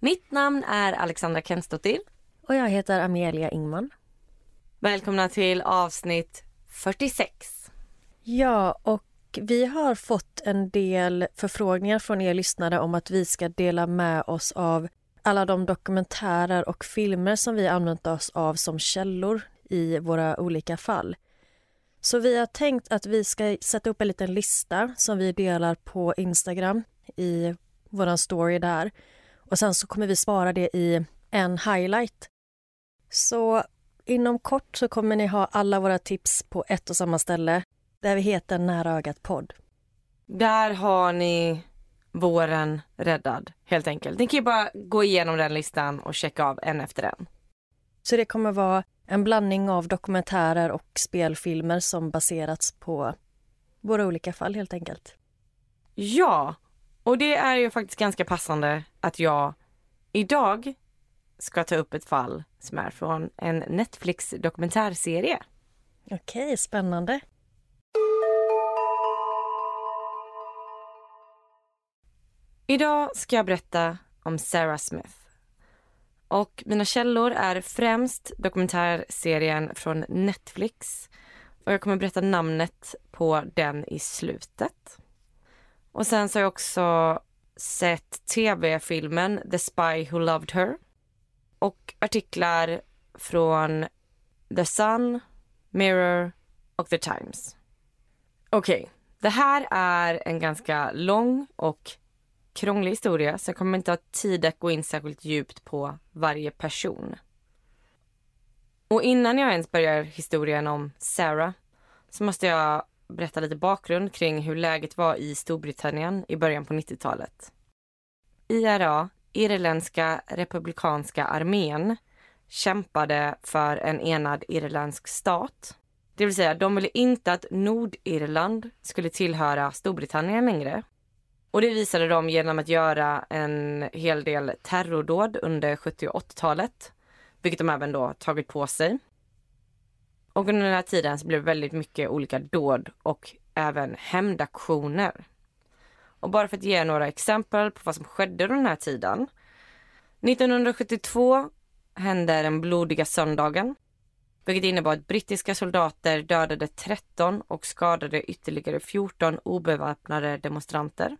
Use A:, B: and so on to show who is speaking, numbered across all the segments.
A: Mitt namn är Alexandra Kensdottir.
B: Och jag heter Amelia Ingman.
A: Välkomna till avsnitt 46.
B: Ja, och vi har fått en del förfrågningar från er lyssnare om att vi ska dela med oss av alla de dokumentärer och filmer som vi använt oss av som källor i våra olika fall. Så vi har tänkt att vi ska sätta upp en liten lista som vi delar på Instagram i vår story där. Och sen så kommer vi spara det i en highlight. Så inom kort så kommer ni ha alla våra tips på ett och samma ställe där vi heter Nära ögat podd.
A: Där har ni våren räddad, helt enkelt. Ni kan ju bara gå igenom den listan och checka av en efter en.
B: Så det kommer vara en blandning av dokumentärer och spelfilmer som baserats på våra olika fall helt enkelt.
A: Ja, och det är ju faktiskt ganska passande att jag idag ska ta upp ett fall som är från en Netflix dokumentärserie.
B: Okej, spännande.
A: Idag ska jag berätta om Sarah Smith. Och mina källor är främst dokumentärserien från Netflix. Och jag kommer berätta namnet på den i slutet. Och sen så har jag också sett tv-filmen The Spy Who Loved Her. Och artiklar från The Sun, Mirror och The Times. Okej, okay. det här är en ganska lång och krånglig historia så jag kommer inte ha tid att gå in särskilt djupt på varje person. Och innan jag ens börjar historien om Sarah så måste jag berätta lite bakgrund kring hur läget var i Storbritannien i början på 90-talet. IRA, Irländska republikanska armén, kämpade för en enad irländsk stat. Det vill säga, de ville inte att Nordirland skulle tillhöra Storbritannien längre. Och det visade de genom att göra en hel del terrordåd under 70 och 80-talet. Vilket de även då tagit på sig. Och under den här tiden så blev det väldigt mycket olika dåd och även hämndaktioner. Och bara för att ge några exempel på vad som skedde under den här tiden. 1972 hände den blodiga söndagen. Vilket innebar att brittiska soldater dödade 13 och skadade ytterligare 14 obeväpnade demonstranter.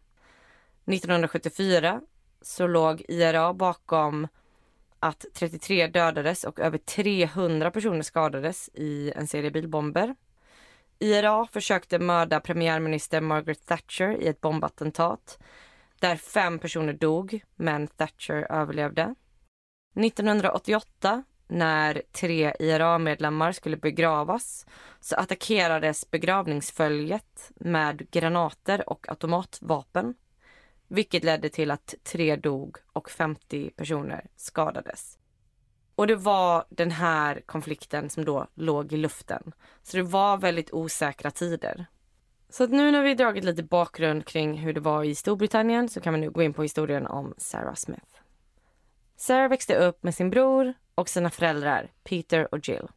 A: 1974 så låg IRA bakom att 33 dödades och över 300 personer skadades i en serie bilbomber. IRA försökte mörda premiärminister Margaret Thatcher i ett bombattentat där fem personer dog, men Thatcher överlevde. 1988, när tre IRA-medlemmar skulle begravas så attackerades begravningsföljet med granater och automatvapen vilket ledde till att tre dog och 50 personer skadades. Och det var den här konflikten som då låg i luften. Så det var väldigt osäkra tider. Så att nu när vi dragit lite bakgrund kring hur det var i Storbritannien så kan vi nu gå in på historien om Sarah Smith. Sarah växte upp med sin bror och sina föräldrar Peter och Jill.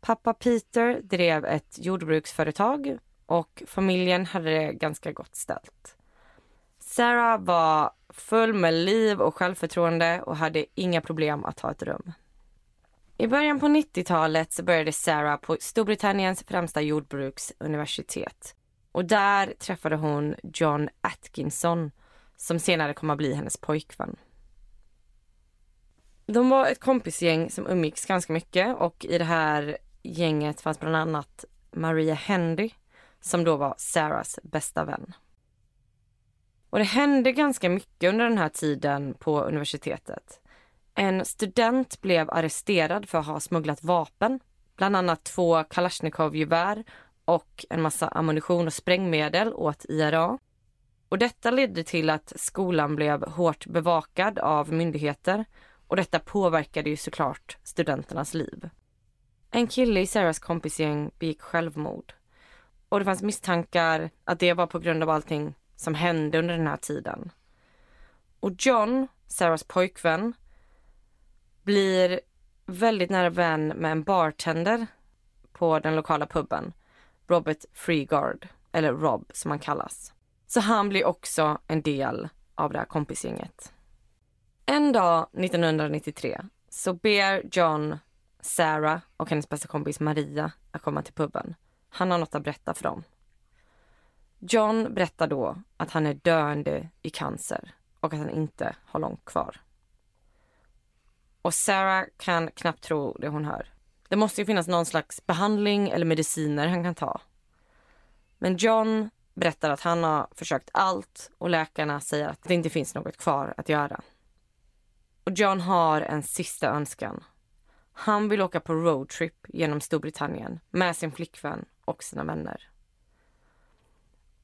A: Pappa Peter drev ett jordbruksföretag och familjen hade det ganska gott ställt. Sarah var full med liv och självförtroende och hade inga problem att ta ett rum. I början på 90-talet så började Sarah på Storbritanniens främsta jordbruksuniversitet. Och där träffade hon John Atkinson som senare kom att bli hennes pojkvän. De var ett kompisgäng som umgicks ganska mycket och i det här gänget fanns bland annat Maria Hendy, som då var Sarahs bästa vän. Och det hände ganska mycket under den här tiden på universitetet. En student blev arresterad för att ha smugglat vapen, bland annat två Kalashnikov-gevär och en massa ammunition och sprängmedel åt IRA. Och detta ledde till att skolan blev hårt bevakad av myndigheter och detta påverkade ju såklart studenternas liv. En kille i Sarahs kompisgäng begick självmord. Och det fanns misstankar att det var på grund av allting som hände under den här tiden. Och John, Sarahs pojkvän, blir väldigt nära vän med en bartender på den lokala puben, Robert Freegard, eller Rob som han kallas. Så han blir också en del av det här kompisgänget. En dag 1993 så ber John Sarah och hennes bästa kompis Maria att komma till puben. Han har något att berätta för dem. John berättar då att han är döende i cancer och att han inte har långt kvar. Och Sarah kan knappt tro det hon hör. Det måste ju finnas någon slags behandling eller mediciner han kan ta. Men John berättar att han har försökt allt och läkarna säger att det inte finns något kvar att göra. Och John har en sista önskan. Han vill åka på roadtrip genom Storbritannien med sin flickvän och sina vänner.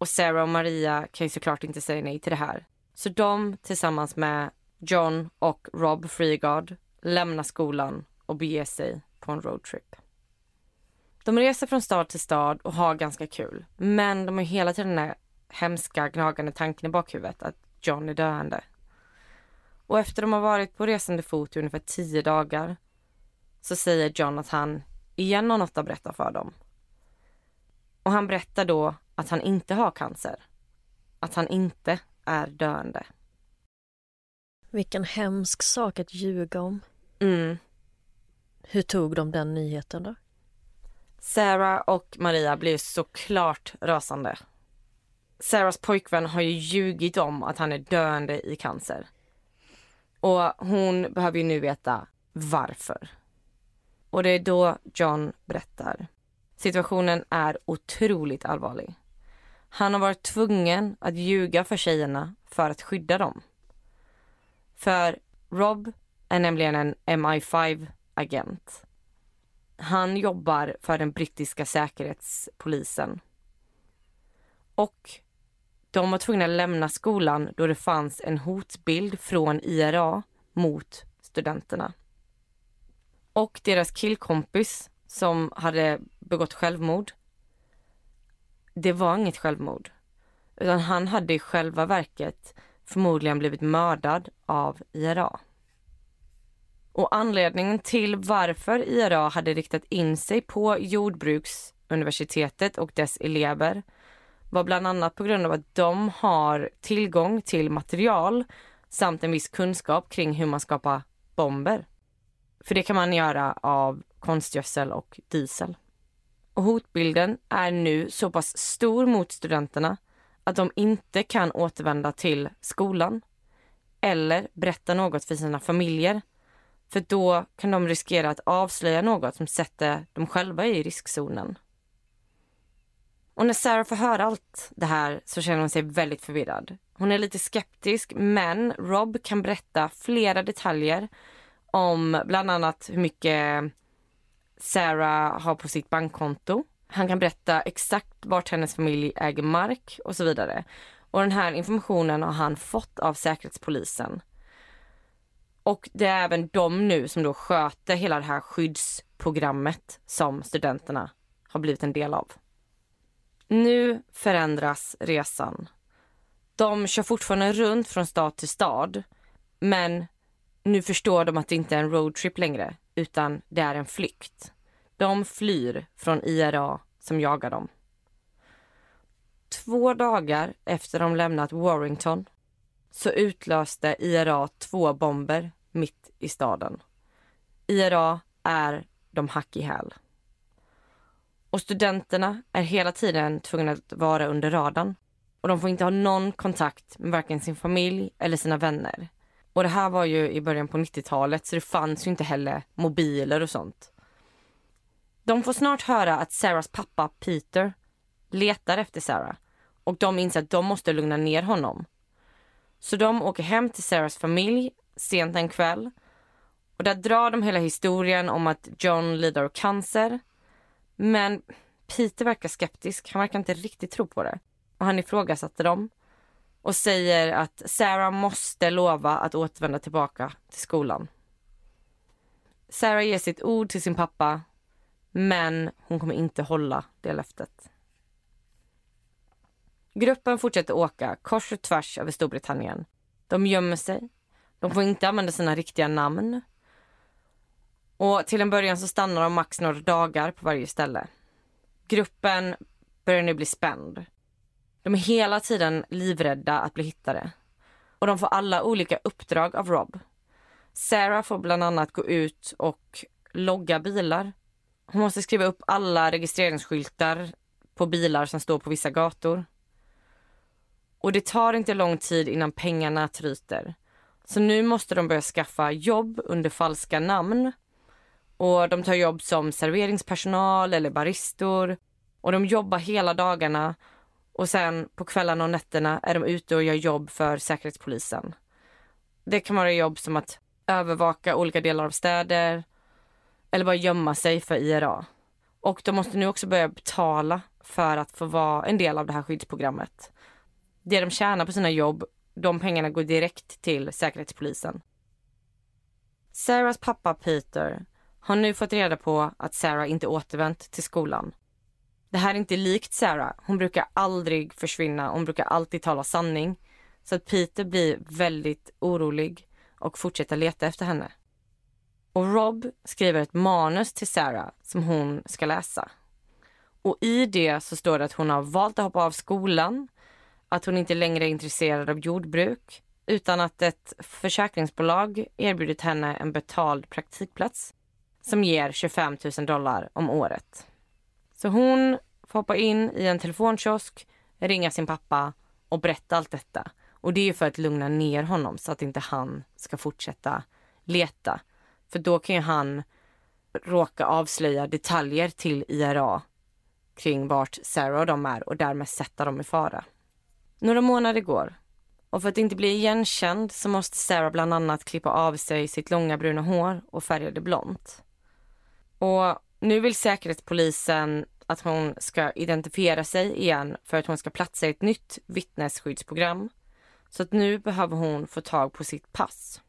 A: Och Sarah och Maria kan ju såklart inte säga nej till det här. Så de tillsammans med John och Rob Freegard lämnar skolan och beger sig på en roadtrip. De reser från stad till stad och har ganska kul. Men de har hela tiden den här hemska gnagande tanken i bakhuvudet att John är döende. Och efter de har varit på resande fot i ungefär tio dagar så säger John att han igen har något att berätta för dem. Och han berättar då att han inte har cancer. Att han inte är döende.
B: Vilken hemsk sak att ljuga om.
A: Mm.
B: Hur tog de den nyheten då?
A: Sarah och Maria blir såklart rasande. Sarahs pojkvän har ju ljugit om att han är döende i cancer. Och hon behöver ju nu veta varför. Och det är då John berättar. Situationen är otroligt allvarlig. Han har varit tvungen att ljuga för tjejerna för att skydda dem. För Rob är nämligen en MI5-agent. Han jobbar för den brittiska säkerhetspolisen. Och de var tvungna att lämna skolan då det fanns en hotbild från IRA mot studenterna. Och deras killkompis som hade begått självmord. Det var inget självmord. Utan han hade i själva verket förmodligen blivit mördad av IRA. Och anledningen till varför IRA hade riktat in sig på jordbruksuniversitetet och dess elever var bland annat på grund av att de har tillgång till material samt en viss kunskap kring hur man skapar bomber. För det kan man göra av konstgödsel och diesel. Och hotbilden är nu så pass stor mot studenterna att de inte kan återvända till skolan eller berätta något för sina familjer. För då kan de riskera att avslöja något som sätter dem själva i riskzonen. Och när Sarah får höra allt det här så känner hon sig väldigt förvirrad. Hon är lite skeptisk men Rob kan berätta flera detaljer om bland annat hur mycket Sarah har på sitt bankkonto. Han kan berätta exakt vart hennes familj äger mark och så vidare. Och den här informationen har han fått av Säkerhetspolisen. Och det är även de nu som då sköter hela det här skyddsprogrammet som studenterna har blivit en del av. Nu förändras resan. De kör fortfarande runt från stad till stad men nu förstår de att det inte är en roadtrip längre utan det är en flykt. De flyr från IRA som jagar dem. Två dagar efter de lämnat Warrington så utlöste IRA två bomber mitt i staden. IRA är de hack i häl. Och studenterna är hela tiden tvungna att vara under radarn. Och de får inte ha någon kontakt med varken sin familj eller sina vänner. Och det här var ju i början på 90-talet så det fanns ju inte heller mobiler och sånt. De får snart höra att Sarahs pappa Peter letar efter Sarah och de inser att de måste lugna ner honom. Så de åker hem till Sarahs familj sent en kväll. Och där drar de hela historien om att John lider av cancer. Men Peter verkar skeptisk. Han verkar inte riktigt tro på det. Och han ifrågasatte dem och säger att Sarah måste lova att återvända tillbaka till skolan. Sarah ger sitt ord till sin pappa men hon kommer inte hålla det löftet. Gruppen fortsätter åka kors och tvärs över Storbritannien. De gömmer sig. De får inte använda sina riktiga namn. Och till en början så stannar de max några dagar på varje ställe. Gruppen börjar nu bli spänd. De är hela tiden livrädda att bli hittade. Och de får alla olika uppdrag av Rob. Sarah får bland annat gå ut och logga bilar. Hon måste skriva upp alla registreringsskyltar på bilar som står på vissa gator. Och det tar inte lång tid innan pengarna tryter. Så nu måste de börja skaffa jobb under falska namn. Och de tar jobb som serveringspersonal eller baristor. Och de jobbar hela dagarna och sen på kvällarna och nätterna är de ute och gör jobb för Säkerhetspolisen. Det kan vara jobb som att övervaka olika delar av städer eller bara gömma sig för IRA. Och de måste nu också börja betala för att få vara en del av det här skyddsprogrammet. Det de tjänar på sina jobb, de pengarna går direkt till Säkerhetspolisen. Sarahs pappa Peter har nu fått reda på att Sarah inte återvänt till skolan. Det här är inte likt Sarah. Hon brukar aldrig försvinna. Hon brukar alltid tala sanning. Så att Peter blir väldigt orolig och fortsätter leta efter henne. Och Rob skriver ett manus till Sarah som hon ska läsa. Och i det så står det att hon har valt att hoppa av skolan, att hon inte längre är intresserad av jordbruk, utan att ett försäkringsbolag erbjudit henne en betald praktikplats som ger 25 000 dollar om året. Så hon får hoppa in i en telefonkiosk, ringa sin pappa och berätta allt detta. Och det är för att lugna ner honom så att inte han ska fortsätta leta. För då kan ju han råka avslöja detaljer till IRA kring vart Sarah och de är och därmed sätta dem i fara. Några månader går och för att inte bli igenkänd så måste Sarah bland annat klippa av sig sitt långa bruna hår och färga det blont. Och nu vill Säkerhetspolisen att hon ska identifiera sig igen för att hon ska platsa i ett nytt vittnesskyddsprogram. Så att nu behöver hon få tag på sitt pass.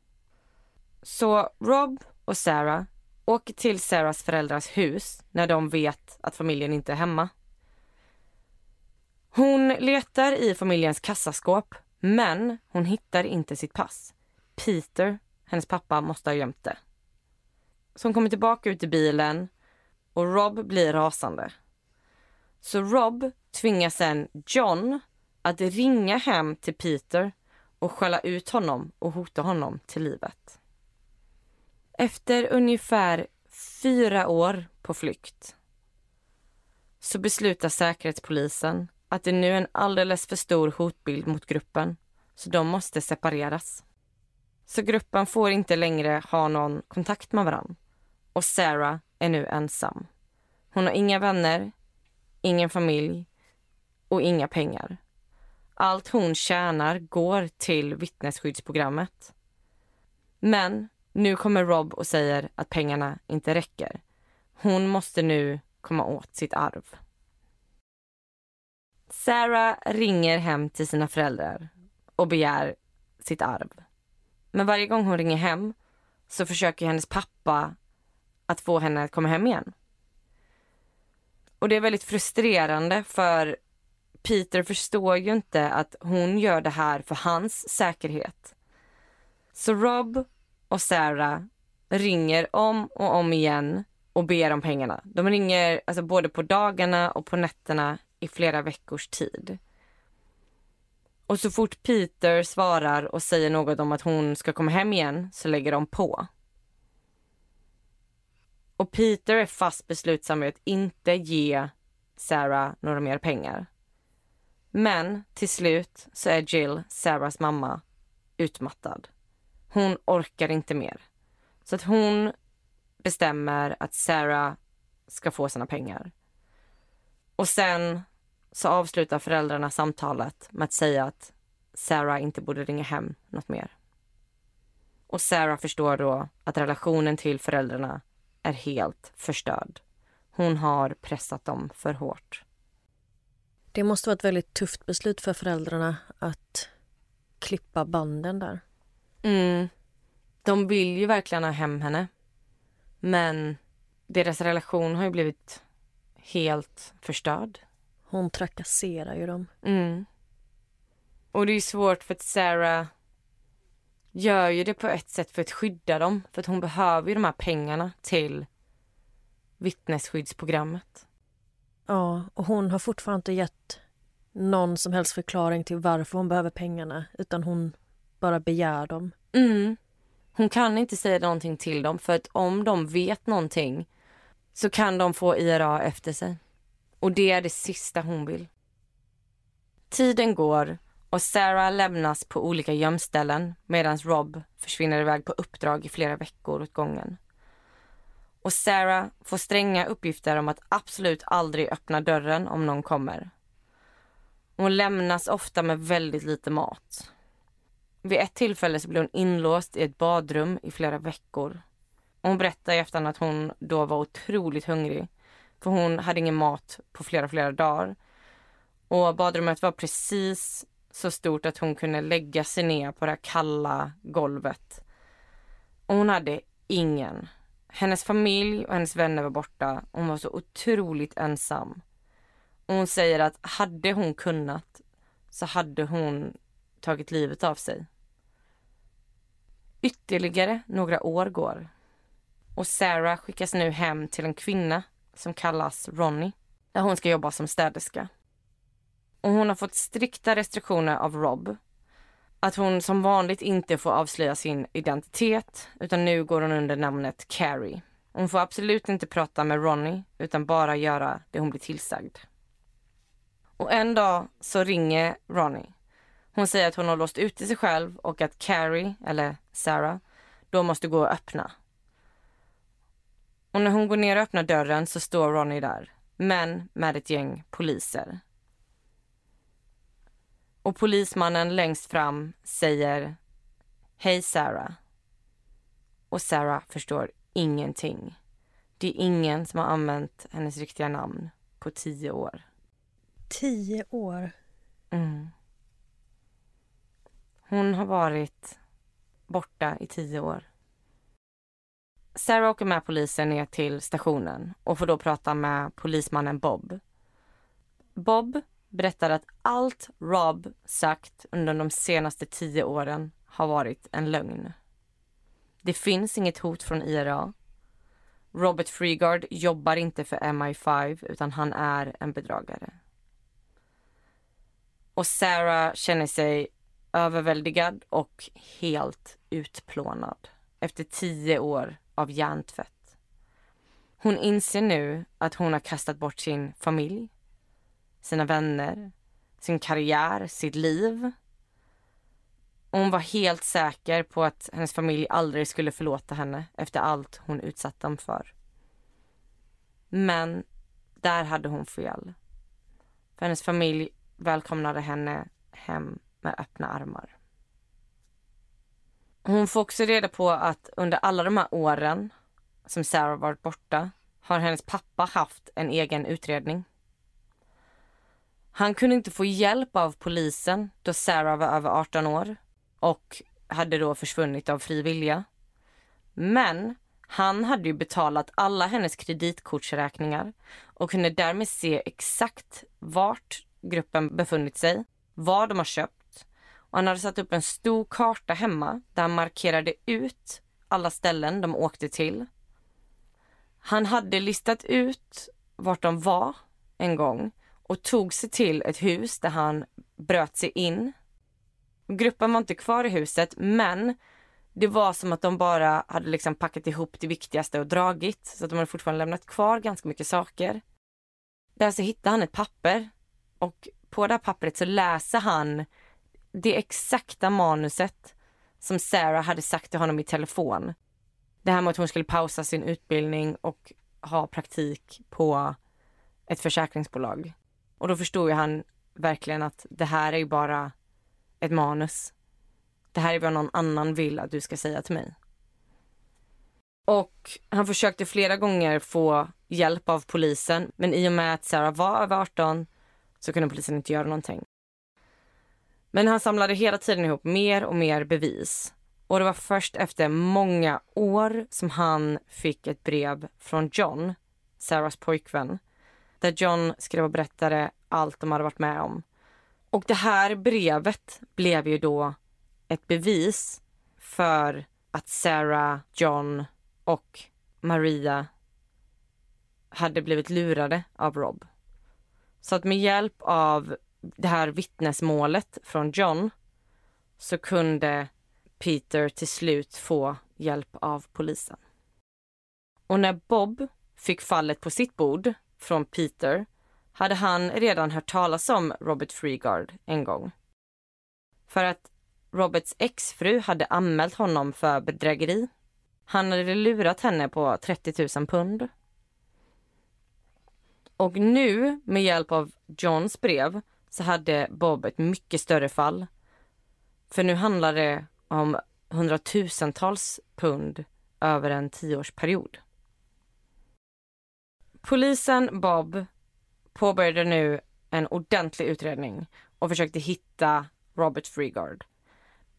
A: Så Rob och Sarah åker till Sarahs föräldrars hus när de vet att familjen inte är hemma. Hon letar i familjens kassaskåp men hon hittar inte sitt pass. Peter, hennes pappa, måste ha gömt det. Så hon kommer tillbaka ut i bilen och Rob blir rasande. Så Rob tvingar sen John att ringa hem till Peter och skälla ut honom och hota honom till livet. Efter ungefär fyra år på flykt så beslutar Säkerhetspolisen att det nu är en alldeles för stor hotbild mot gruppen så de måste separeras. Så gruppen får inte längre ha någon kontakt med varann. Och Sarah är nu ensam. Hon har inga vänner, ingen familj och inga pengar. Allt hon tjänar går till vittnesskyddsprogrammet. Men nu kommer Rob och säger att pengarna inte räcker. Hon måste nu komma åt sitt arv. Sarah ringer hem till sina föräldrar och begär sitt arv. Men varje gång hon ringer hem så försöker hennes pappa att få henne att komma hem igen. Och det är väldigt frustrerande för Peter förstår ju inte att hon gör det här för hans säkerhet. Så Rob och Sarah ringer om och om igen och ber om pengarna. De ringer alltså både på dagarna och på nätterna i flera veckors tid. Och så fort Peter svarar och säger något om att hon ska komma hem igen så lägger de på. Och Peter är fast beslutsam att inte ge Sarah några mer pengar. Men till slut så är Jill, Sarahs mamma, utmattad. Hon orkar inte mer. Så att hon bestämmer att Sarah ska få sina pengar. Och sen så avslutar föräldrarna samtalet med att säga att Sarah inte borde ringa hem något mer. Och Sarah förstår då att relationen till föräldrarna är helt förstörd. Hon har pressat dem för hårt.
B: Det måste vara ett väldigt tufft beslut för föräldrarna att klippa banden där.
A: Mm. De vill ju verkligen ha hem henne. Men deras relation har ju blivit helt förstörd.
B: Hon trakasserar ju dem.
A: Mm. Och det är svårt för att Sarah gör ju det på ett sätt för att skydda dem. För att hon behöver ju de här pengarna till vittnesskyddsprogrammet.
B: Ja, och hon har fortfarande inte gett någon som helst förklaring till varför hon behöver pengarna utan hon bara begär dem.
A: Mm. Hon kan inte säga någonting till dem för att om de vet någonting så kan de få IRA efter sig. Och det är det sista hon vill. Tiden går och Sarah lämnas på olika gömställen medan Rob försvinner iväg på uppdrag i flera veckor åt gången. Och Sarah får stränga uppgifter om att absolut aldrig öppna dörren om någon kommer. Hon lämnas ofta med väldigt lite mat. Vid ett tillfälle så blev hon inlåst i ett badrum i flera veckor. hon berättar i efterhand att hon då var otroligt hungrig. För hon hade ingen mat på flera, flera dagar. Och badrummet var precis så stort att hon kunde lägga sig ner på det här kalla golvet. Och hon hade ingen. Hennes familj och hennes vänner var borta. Hon var så otroligt ensam. Och hon säger att hade hon kunnat så hade hon tagit livet av sig. Ytterligare några år går och Sarah skickas nu hem till en kvinna som kallas Ronnie där hon ska jobba som städerska. Och hon har fått strikta restriktioner av Rob. Att hon som vanligt inte får avslöja sin identitet utan nu går hon under namnet Carrie. Hon får absolut inte prata med Ronnie utan bara göra det hon blir tillsagd. Och en dag så ringer Ronnie. Hon säger att hon har låst ute sig själv och att Carrie, eller Sarah, då måste gå och öppna. Och när hon går ner och öppnar dörren så står Ronnie där, men med ett gäng poliser. Och polismannen längst fram säger Hej Sarah. Och Sarah förstår ingenting. Det är ingen som har använt hennes riktiga namn på tio år.
B: Tio år?
A: Mm. Hon har varit borta i tio år. Sarah åker med polisen ner till stationen och får då prata med polismannen Bob. Bob berättar att allt Rob sagt under de senaste tio åren har varit en lögn. Det finns inget hot från IRA. Robert Freegard jobbar inte för MI5 utan han är en bedragare. Och Sarah känner sig överväldigad och helt utplånad efter tio år av hjärntvätt. Hon inser nu att hon har kastat bort sin familj, sina vänner, sin karriär, sitt liv. Och hon var helt säker på att hennes familj aldrig skulle förlåta henne efter allt hon utsatt dem för. Men där hade hon fel. För hennes familj välkomnade henne hem med öppna armar. Hon får också reda på att under alla de här åren som Sarah varit borta har hennes pappa haft en egen utredning. Han kunde inte få hjälp av polisen då Sarah var över 18 år och hade då försvunnit av fri vilja. Men han hade ju betalat alla hennes kreditkortsräkningar och kunde därmed se exakt vart gruppen befunnit sig, vad de har köpt och han hade satt upp en stor karta hemma där han markerade ut alla ställen de åkte till. Han hade listat ut vart de var en gång och tog sig till ett hus där han bröt sig in. Gruppen var inte kvar i huset men det var som att de bara hade liksom packat ihop det viktigaste och dragit så att de hade fortfarande lämnat kvar ganska mycket saker. Där så hittade han ett papper och på det här pappret så läser han det exakta manuset som Sarah hade sagt till honom i telefon. Det här med att hon skulle pausa sin utbildning och ha praktik på ett försäkringsbolag. Och då förstod ju han verkligen att det här är ju bara ett manus. Det här är vad någon annan vill att du ska säga till mig. Och han försökte flera gånger få hjälp av polisen men i och med att Sarah var över 18 så kunde polisen inte göra någonting. Men han samlade hela tiden ihop mer och mer bevis. Och det var först efter många år som han fick ett brev från John, Sarahs pojkvän, där John skrev och berättade allt de hade varit med om. Och det här brevet blev ju då ett bevis för att Sarah, John och Maria hade blivit lurade av Rob. Så att med hjälp av det här vittnesmålet från John så kunde Peter till slut få hjälp av polisen. Och när Bob fick fallet på sitt bord från Peter hade han redan hört talas om Robert Freegard en gång. För att Roberts exfru hade anmält honom för bedrägeri. Han hade lurat henne på 30 000 pund. Och nu, med hjälp av Johns brev, så hade Bob ett mycket större fall. För nu handlar det om hundratusentals pund över en tioårsperiod. Polisen Bob påbörjade nu en ordentlig utredning och försökte hitta Robert Freegard.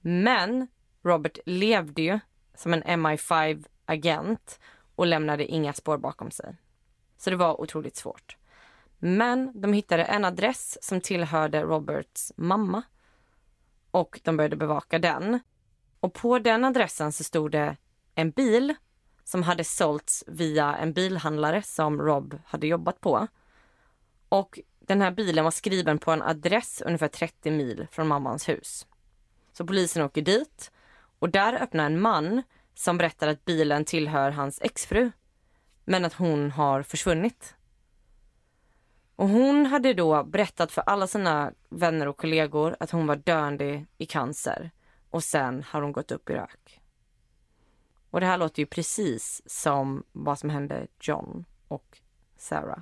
A: Men Robert levde ju som en MI5-agent och lämnade inga spår bakom sig. Så det var otroligt svårt. Men de hittade en adress som tillhörde Roberts mamma och de började bevaka den. Och på den adressen så stod det en bil som hade sålts via en bilhandlare som Rob hade jobbat på. Och den här bilen var skriven på en adress ungefär 30 mil från mammans hus. Så polisen åker dit och där öppnar en man som berättar att bilen tillhör hans exfru men att hon har försvunnit. Och hon hade då berättat för alla sina vänner och kollegor att hon var döende i cancer och sen har hon gått upp i rök. Och det här låter ju precis som vad som hände John och Sarah.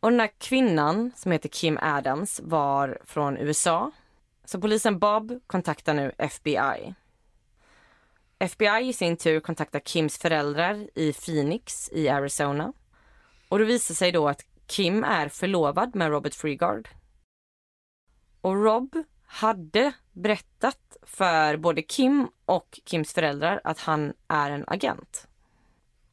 A: Och den här kvinnan som heter Kim Adams var från USA. Så polisen Bob kontaktar nu FBI. FBI i sin tur kontaktar Kims föräldrar i Phoenix i Arizona. Och det visar sig då att Kim är förlovad med Robert Freegard. Och Rob hade berättat för både Kim och Kims föräldrar att han är en agent.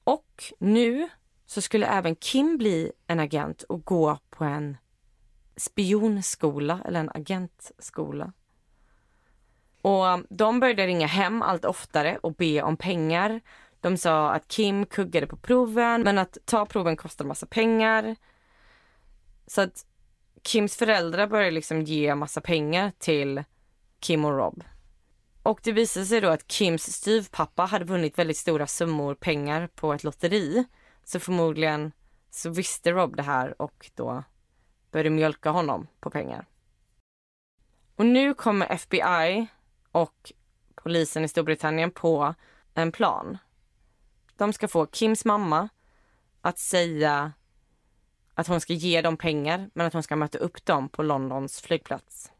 A: Och nu så skulle även Kim bli en agent och gå på en spionskola eller en agentskola. Och um, de började ringa hem allt oftare och be om pengar. De sa att Kim kuggade på proven men att ta proven kostar massa pengar. Så att Kims föräldrar började liksom ge massa pengar till Kim och Rob. Och det visade sig då att Kims styvpappa hade vunnit väldigt stora summor pengar på ett lotteri. Så förmodligen så visste Rob det här och då började mjölka honom på pengar. Och nu kommer FBI och polisen i Storbritannien på en plan. De ska få Kims mamma att säga att hon ska ge dem pengar men att hon ska möta upp dem på Londons flygplats.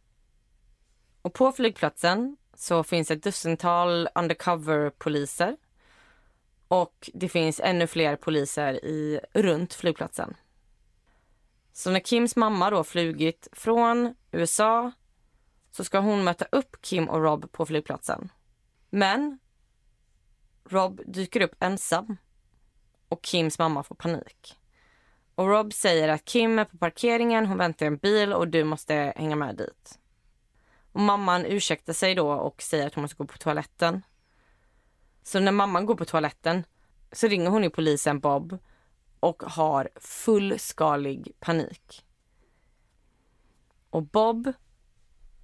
A: Och på flygplatsen så finns ett dussintal undercover-poliser och det finns ännu fler poliser i, runt flygplatsen. Så när Kims mamma då flugit från USA så ska hon möta upp Kim och Rob på flygplatsen. Men Rob dyker upp ensam och Kims mamma får panik. Och Rob säger att Kim är på parkeringen, hon väntar en bil och du måste hänga med dit. Och mamman ursäktar sig då och säger att hon måste gå på toaletten. Så när mamman går på toaletten så ringer hon ju polisen Bob och har fullskalig panik. Och Bob,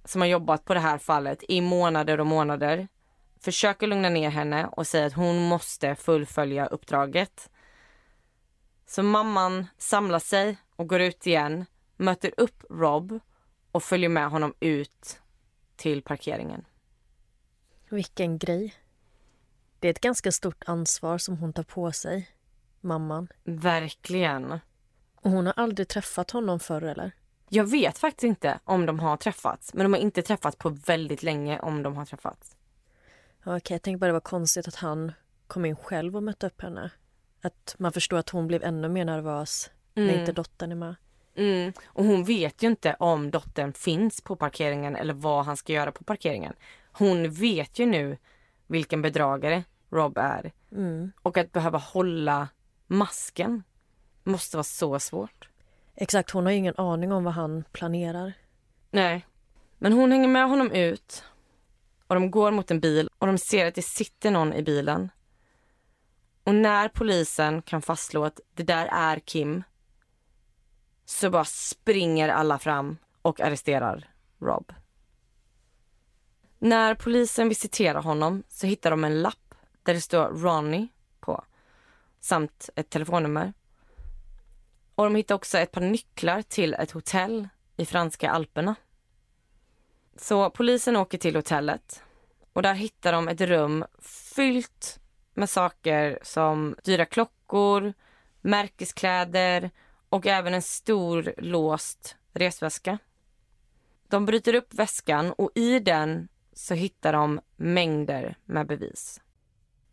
A: som har jobbat på det här fallet i månader och månader, försöker lugna ner henne och säger att hon måste fullfölja uppdraget. Så mamman samlar sig och går ut igen, möter upp Rob och följer med honom ut till parkeringen.
B: Vilken grej. Det är ett ganska stort ansvar som hon tar på sig, mamman.
A: Verkligen.
B: Och hon har aldrig träffat honom förr eller?
A: Jag vet faktiskt inte om de har träffats. Men de har inte träffats på väldigt länge om de har träffats.
B: Okej, jag tänkte bara det var konstigt att han kom in själv och mötte upp henne. Att man förstår att hon blev ännu mer nervös när inte dottern är med.
A: Mm. Och hon vet ju inte om dottern finns på parkeringen eller vad han ska göra på parkeringen. Hon vet ju nu vilken bedragare Rob är. Och att behöva hålla masken måste vara så svårt.
B: Exakt, hon har ingen aning om vad han planerar.
A: Nej. Men hon hänger med honom ut och de går mot en bil och de ser att det sitter någon i bilen. Och när polisen kan fastslå att det där är Kim så bara springer alla fram och arresterar Rob. När polisen visiterar honom så hittar de en lapp där det står Ronnie på samt ett telefonnummer. Och de hittar också ett par nycklar till ett hotell i franska alperna. Så polisen åker till hotellet och där hittar de ett rum fyllt med saker som dyra klockor, märkeskläder och även en stor låst resväska. De bryter upp väskan och i den så hittar de mängder med bevis.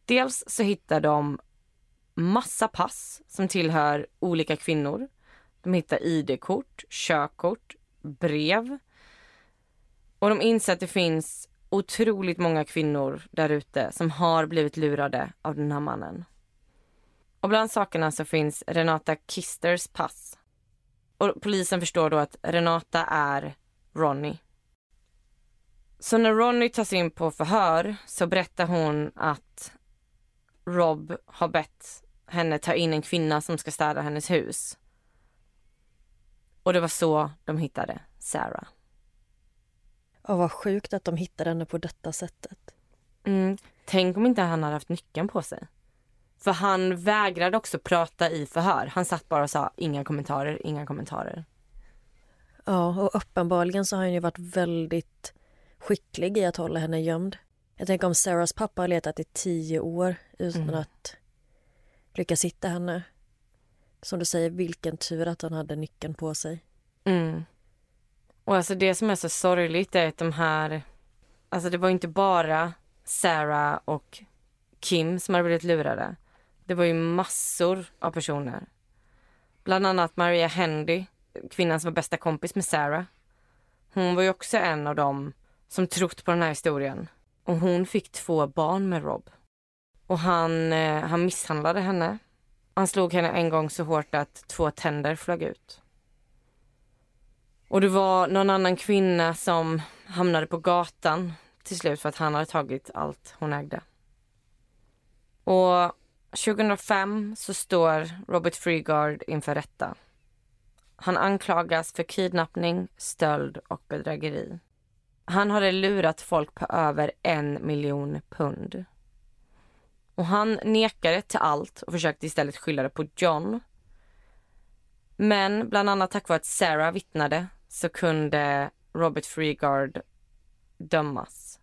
A: Dels så hittar de massa pass som tillhör olika kvinnor. De hittar ID-kort, körkort, brev. Och de inser att det finns otroligt många kvinnor där ute som har blivit lurade av den här mannen. Och bland sakerna så finns Renata Kisters pass. Och polisen förstår då att Renata är Ronnie. Så när Ronnie tas in på förhör så berättar hon att Rob har bett henne ta in en kvinna som ska städa hennes hus. Och det var så de hittade Sarah.
B: Och vad sjukt att de hittade henne på detta sättet.
A: Mm. Tänk om inte han hade haft nyckeln på sig. För han vägrade också prata i förhör. Han satt bara och sa inga kommentarer, inga kommentarer.
B: Ja, och uppenbarligen så har han ju varit väldigt skicklig i att hålla henne gömd. Jag tänker om Sarahs pappa har letat i tio år utan att lyckas hitta henne. Som du säger, vilken tur att han hade nyckeln på sig.
A: Mm. Och alltså det som är så sorgligt är att de här... Alltså det var inte bara Sarah och Kim som hade blivit lurade. Det var ju massor av personer. Bland annat Maria Hendy, kvinnan som var bästa kompis med Sarah. Hon var ju också en av dem som trott på den här historien. Och hon fick två barn med Rob. Och han, eh, han misshandlade henne. Han slog henne en gång så hårt att två tänder flög ut. Och det var någon annan kvinna som hamnade på gatan till slut för att han hade tagit allt hon ägde. Och 2005 så står Robert Freegard inför rätta. Han anklagas för kidnappning, stöld och bedrägeri. Han hade lurat folk på över en miljon pund. Och han nekade till allt och försökte istället skylla det på John. Men bland annat tack vare att Sarah vittnade så kunde Robert Freegard dömas.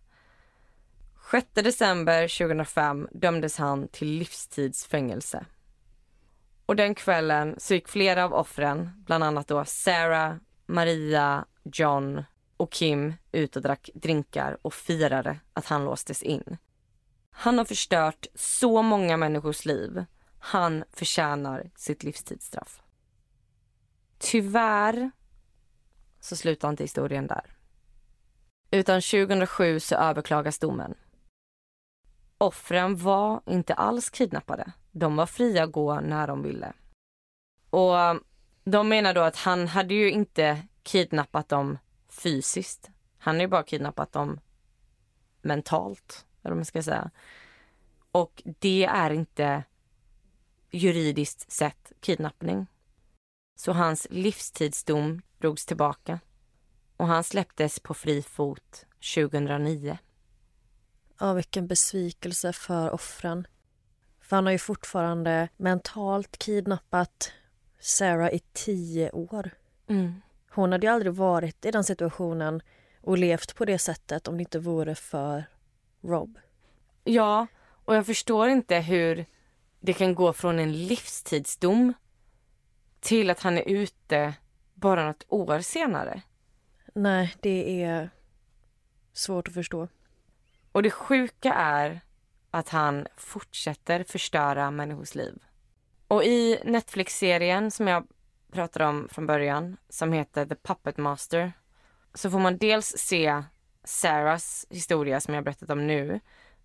A: 6 december 2005 dömdes han till livstidsfängelse. Och den kvällen så gick flera av offren, bland annat då Sarah, Maria, John och Kim ut och drack drinkar och firade att han låstes in. Han har förstört så många människors liv. Han förtjänar sitt livstidsstraff. Tyvärr så slutar inte historien där. Utan 2007 så överklagas domen. Offren var inte alls kidnappade. De var fria att gå när de ville. Och um, de menar då att han hade ju inte kidnappat dem fysiskt. Han har ju bara kidnappat dem mentalt, eller vad man ska säga. Och det är inte juridiskt sett kidnappning. Så hans livstidsdom drogs tillbaka och han släpptes på fri fot 2009.
B: Ja, vilken besvikelse för offren. För han har ju fortfarande mentalt kidnappat Sarah i tio år.
A: Mm.
B: Hon hade ju aldrig varit i den situationen och levt på det sättet om det inte vore för Rob.
A: Ja, och jag förstår inte hur det kan gå från en livstidsdom till att han är ute bara något år senare.
B: Nej, det är svårt att förstå.
A: Och det sjuka är att han fortsätter förstöra människors liv. Och i Netflix-serien som jag pratade om från början, som heter The Puppet Master, så får man dels se Sarahs historia som jag berättat om nu,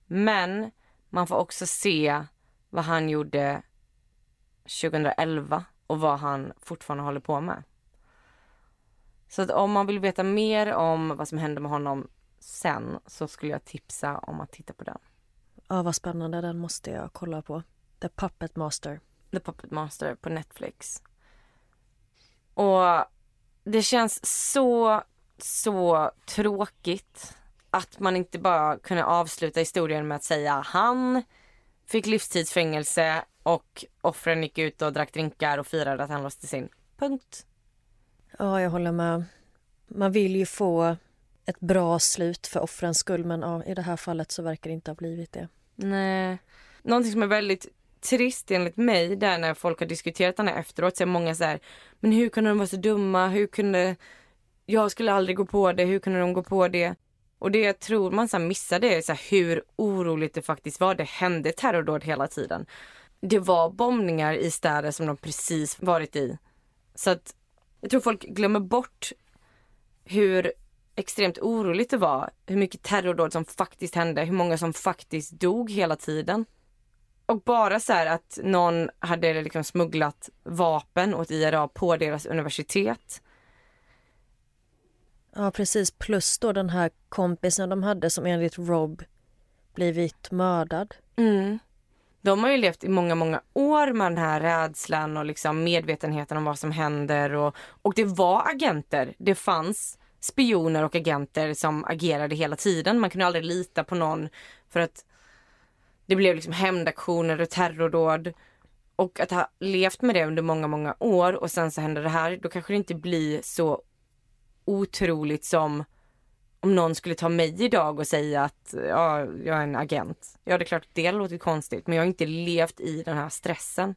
A: men man får också se vad han gjorde 2011 och vad han fortfarande håller på med. Så att om man vill veta mer om vad som hände med honom sen så skulle jag tipsa om att titta på den.
B: Ja, vad spännande. Den måste jag kolla på. The Puppet Master.
A: The Puppet Master på Netflix. Och det känns så, så tråkigt att man inte bara kunde avsluta historien med att säga han fick livstidsfängelse och offren gick ut och drack drinkar och firade att han låstes in. Punkt.
B: Ja, jag håller med. Man vill ju få ett bra slut för offrens skull men ja, i det här fallet så verkar det inte ha blivit det.
A: Nej. Någonting som är väldigt trist enligt mig, där när folk har diskuterat den här efteråt, så är många så här, men hur kunde de vara så dumma? Hur kunde, jag skulle aldrig gå på det, hur kunde de gå på det? Och det jag tror man så missar det är så hur oroligt det faktiskt var. Det hände terrordåd hela tiden. Det var bombningar i städer som de precis varit i. Så att jag tror folk glömmer bort hur extremt oroligt det var. Hur mycket terrordåd som faktiskt hände, hur många som faktiskt dog hela tiden. Och bara så här att någon hade liksom smugglat vapen åt IRA på deras universitet.
B: Ja, precis. Plus då den här kompisen de hade som enligt Rob blivit mördad.
A: Mm. De har ju levt i många, många år med den här rädslan och liksom medvetenheten om vad som händer. Och, och det var agenter. Det fanns spioner och agenter som agerade hela tiden. Man kunde aldrig lita på någon för att det blev liksom hämndaktioner och terrordåd. Och att ha levt med det under många, många år och sen så händer det här, då kanske det inte blir så otroligt som om någon skulle ta mig idag och säga att ja, jag är en agent. Ja, det är klart det låter konstigt, men jag har inte levt i den här stressen.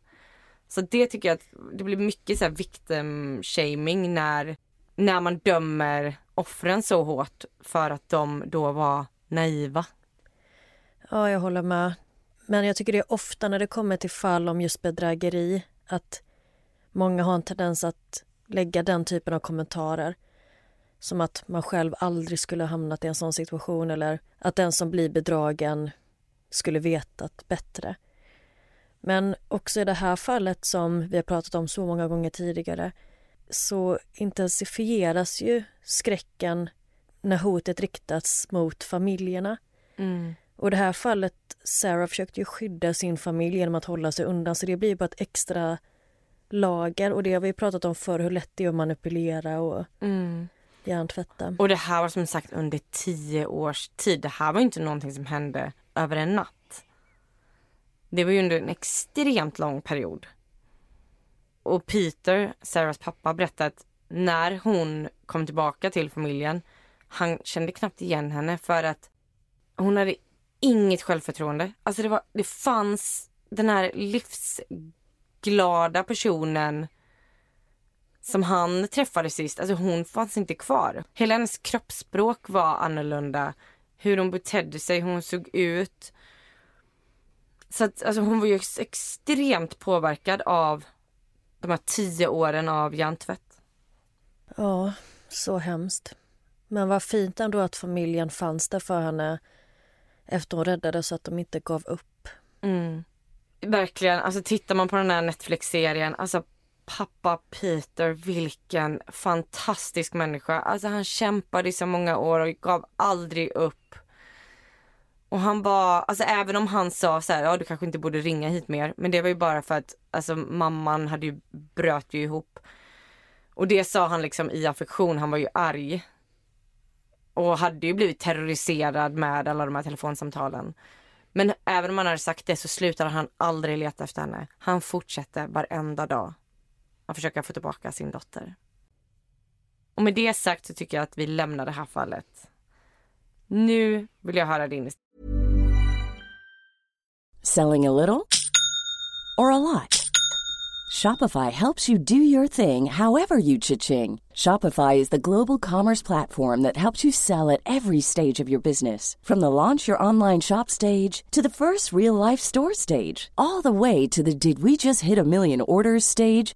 A: Så det tycker jag att det blir mycket så här victim shaming när, när man dömer offren så hårt för att de då var naiva.
B: Ja, jag håller med. Men jag tycker det är ofta när det kommer till fall om just bedrägeri att många har en tendens att lägga den typen av kommentarer. Som att man själv aldrig skulle ha hamnat i en sån situation eller att den som blir bedragen skulle vetat bättre. Men också i det här fallet som vi har pratat om så många gånger tidigare så intensifieras ju skräcken när hotet riktas mot familjerna.
A: Mm.
B: Och det här fallet, Sarah försökte ju skydda sin familj genom att hålla sig undan så det blir bara ett extra lager och det har vi pratat om förr hur lätt det är att manipulera och
A: Mm
B: hjärntvätta.
A: Och det här var som sagt under tio års tid. Det här var inte någonting som hände över en natt. Det var ju under en extremt lång period. Och Peter, Sarahs pappa, berättade att när hon kom tillbaka till familjen, han kände knappt igen henne för att hon hade inget självförtroende. Alltså det, var, det fanns den här livsglada personen som han träffade sist, alltså hon fanns inte kvar. Hela hennes kroppsspråk var annorlunda. Hur hon betedde sig, hur hon såg ut. Så att alltså hon var ju ex- extremt påverkad av de här tio åren av hjärntvätt.
B: Ja, så hemskt. Men vad fint ändå att familjen fanns där för henne efter hon räddades så att de inte gav upp.
A: Mm. Verkligen, alltså tittar man på den här Netflix-serien, alltså pappa Peter, vilken fantastisk människa. Alltså han kämpade i så många år och gav aldrig upp. Och han var, alltså även om han sa så här, ja du kanske inte borde ringa hit mer, men det var ju bara för att alltså mamman hade ju, bröt ju ihop. Och det sa han liksom i affektion, han var ju arg. Och hade ju blivit terroriserad med alla de här telefonsamtalen. Men även om han hade sagt det så slutade han aldrig leta efter henne. Han fortsatte varenda dag att försöka få tillbaka sin dotter. Och med det sagt så tycker jag att vi lämnar det här fallet. Nu vill jag höra din
C: Selling a little or a lot? Shopify helps you do your thing however you cha-ching. Shopify is the global commerce platform that helps you sell at every stage of your business. From the launch your online shop stage to the first real life store stage, all the way to the did we just hit a million orders stage.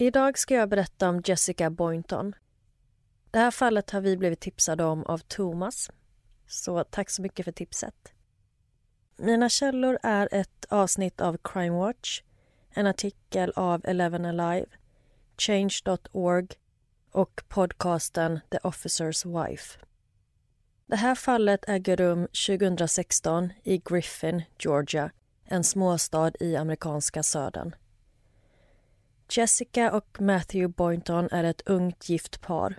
B: Idag ska jag berätta om Jessica Boynton. Det här fallet har vi blivit tipsade om av Thomas. Så tack så mycket för tipset. Mina källor är ett avsnitt av Crime Watch, en artikel av Eleven Alive, Change.org och podcasten The Officer's Wife. Det här fallet äger rum 2016 i Griffin, Georgia, en småstad i amerikanska södern. Jessica och Matthew Boynton är ett ungt gift par.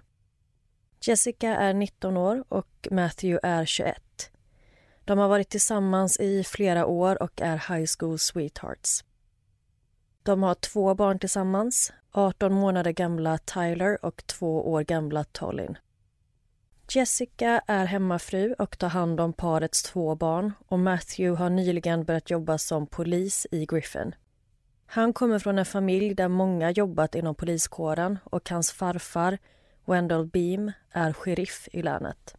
B: Jessica är 19 år och Matthew är 21. De har varit tillsammans i flera år och är high school sweethearts. De har två barn tillsammans, 18 månader gamla Tyler och två år gamla Tolin. Jessica är hemmafru och tar hand om parets två barn och Matthew har nyligen börjat jobba som polis i Griffin. Han kommer från en familj där många jobbat inom poliskåren och hans farfar, Wendell Beam, är sheriff i länet.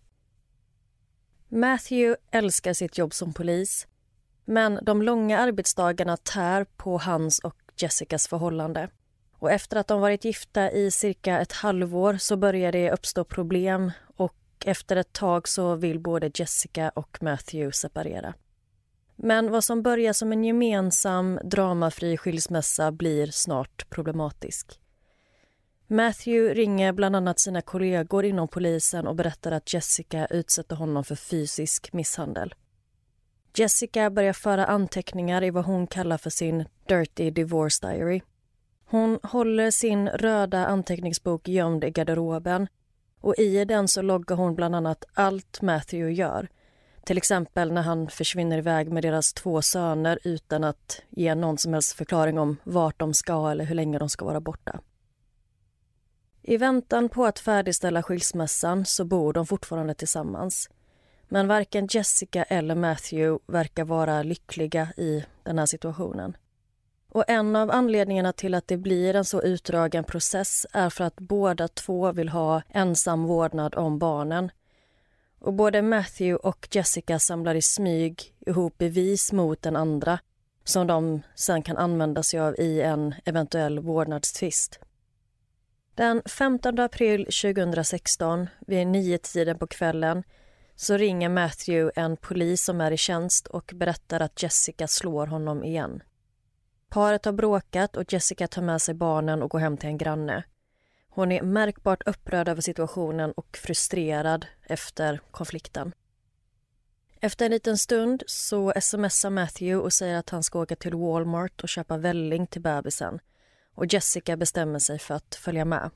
B: Matthew älskar sitt jobb som polis men de långa arbetsdagarna tär på hans och Jessicas förhållande. Och efter att de varit gifta i cirka ett halvår så börjar det uppstå problem och efter ett tag så vill både Jessica och Matthew separera. Men vad som börjar som en gemensam dramafri skilsmässa blir snart problematisk. Matthew ringer bland annat sina kollegor inom polisen och berättar att Jessica utsätter honom för fysisk misshandel. Jessica börjar föra anteckningar i vad hon kallar för sin Dirty Divorce Diary. Hon håller sin röda anteckningsbok gömd i garderoben och i den så loggar hon bland annat allt Matthew gör. Till exempel när han försvinner iväg med deras två söner utan att ge någon som helst förklaring om vart de ska eller hur länge de ska vara borta. I väntan på att färdigställa skilsmässan så bor de fortfarande tillsammans. Men varken Jessica eller Matthew verkar vara lyckliga i den här situationen. Och En av anledningarna till att det blir en så utdragen process är för att båda två vill ha ensam vårdnad om barnen. Och Både Matthew och Jessica samlar i smyg ihop bevis mot den andra som de sen kan använda sig av i en eventuell vårdnadstvist. Den 15 april 2016, vid nio-tiden på kvällen så ringer Matthew en polis som är i tjänst och berättar att Jessica slår honom igen. Paret har bråkat och Jessica tar med sig barnen och går hem till en granne. Hon är märkbart upprörd över situationen och frustrerad efter konflikten. Efter en liten stund så smsar Matthew och säger att han ska åka till Walmart och köpa välling till bebisen och Jessica bestämmer sig för att följa med.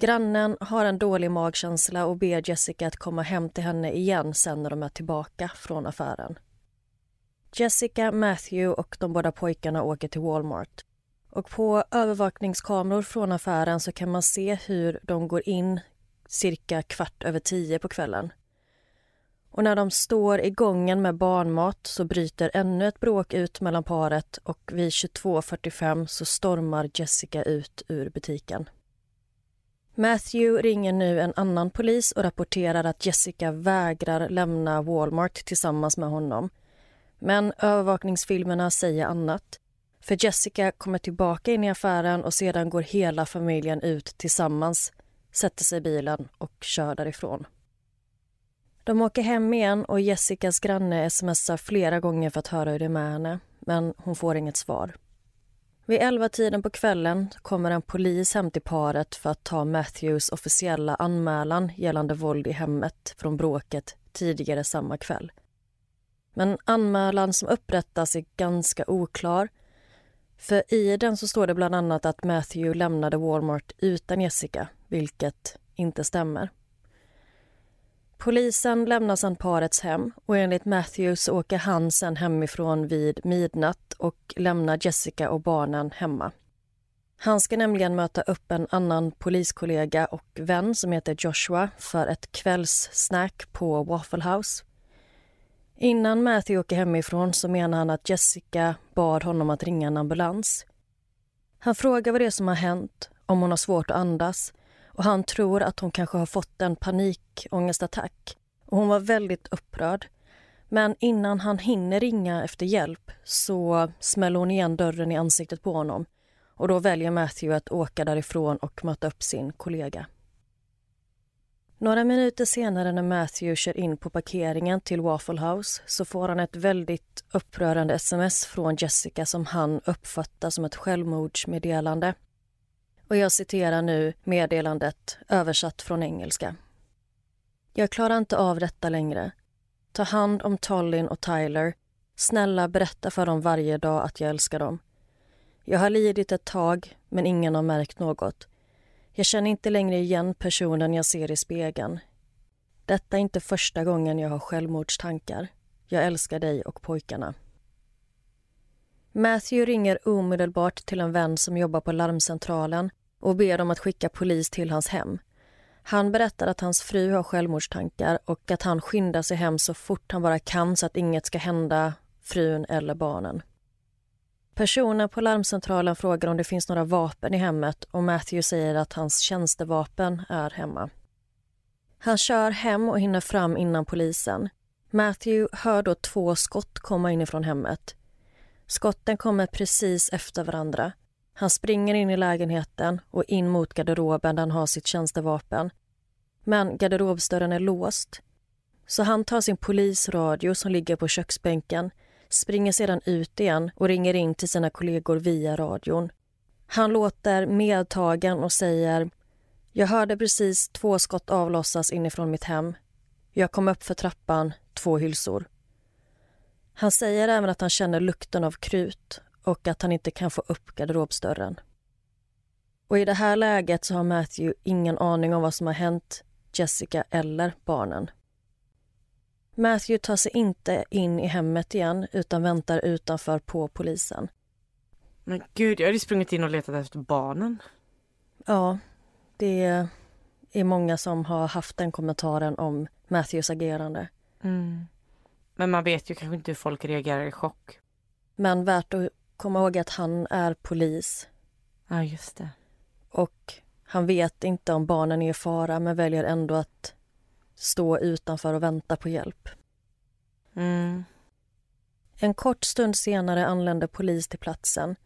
B: Grannen har en dålig magkänsla och ber Jessica att komma hem till henne igen sen när de är tillbaka från affären. Jessica, Matthew och de båda pojkarna åker till Walmart. Och På övervakningskameror från affären så kan man se hur de går in cirka kvart över tio på kvällen. Och när de står i gången med barnmat så bryter ännu ett bråk ut mellan paret och vid 22.45 så stormar Jessica ut ur butiken. Matthew ringer nu en annan polis och rapporterar att Jessica vägrar lämna Walmart tillsammans med honom. Men övervakningsfilmerna säger annat. För Jessica kommer tillbaka in i affären och sedan går hela familjen ut tillsammans, sätter sig i bilen och kör därifrån. De åker hem igen och Jessicas granne smsar flera gånger för att höra hur det är med henne, men hon får inget svar. Vid elva tiden på kvällen kommer en polis hem till paret för att ta Matthews officiella anmälan gällande våld i hemmet från bråket tidigare samma kväll. Men anmälan som upprättas är ganska oklar. För i den så står det bland annat att Matthew lämnade Walmart utan Jessica, vilket inte stämmer. Polisen lämnar sedan parets hem och enligt Matthews åker han sen hemifrån vid midnatt och lämnar Jessica och barnen hemma. Han ska nämligen möta upp en annan poliskollega och vän som heter Joshua för ett kvällssnack på Waffle House. Innan Matthew åker hemifrån så menar han att Jessica bad honom att ringa en ambulans. Han frågar vad det är som har hänt, om hon har svårt att andas och han tror att hon kanske har fått en panikångestattack. Och hon var väldigt upprörd. Men innan han hinner ringa efter hjälp så smäller hon igen dörren i ansiktet på honom. Och Då väljer Matthew att åka därifrån och möta upp sin kollega. Några minuter senare när Matthew kör in på parkeringen till Waffle House så får han ett väldigt upprörande sms från Jessica som han uppfattar som ett självmordsmeddelande. Och jag citerar nu meddelandet översatt från engelska. Jag klarar inte av detta längre. Ta hand om Tollin och Tyler. Snälla berätta för dem varje dag att jag älskar dem. Jag har lidit ett tag, men ingen har märkt något. Jag känner inte längre igen personen jag ser i spegeln. Detta är inte första gången jag har självmordstankar. Jag älskar dig och pojkarna. Matthew ringer omedelbart till en vän som jobbar på larmcentralen och ber dem att skicka polis till hans hem. Han berättar att hans fru har självmordstankar och att han skyndar sig hem så fort han bara kan så att inget ska hända frun eller barnen. Personen på larmcentralen frågar om det finns några vapen i hemmet och Matthew säger att hans tjänstevapen är hemma. Han kör hem och hinner fram innan polisen. Matthew hör då två skott komma inifrån hemmet. Skotten kommer precis efter varandra. Han springer in i lägenheten och in mot garderoben där han har sitt tjänstevapen. Men garderobsdörren är låst. Så han tar sin polisradio som ligger på köksbänken springer sedan ut igen och ringer in till sina kollegor via radion. Han låter medtagen och säger Jag hörde precis två skott avlossas inifrån mitt hem. Jag kom upp för trappan, två hylsor. Han säger även att han känner lukten av krut och att han inte kan få upp garderobsdörren. Och I det här läget så har Matthew ingen aning om vad som har hänt Jessica eller barnen. Matthew tar sig inte in i hemmet igen utan väntar utanför på polisen.
A: Men gud, jag hade sprungit in och letat efter barnen.
B: Ja, det är många som har haft den kommentaren om Matthews agerande.
A: Mm. Men man vet ju kanske inte hur folk reagerar i chock.
B: Men värt att komma ihåg att han är polis.
A: Ja, just det.
B: Och han vet inte om barnen är i fara men väljer ändå att stå utanför och vänta på hjälp.
A: Mm.
B: En kort stund senare anländer polis till platsen.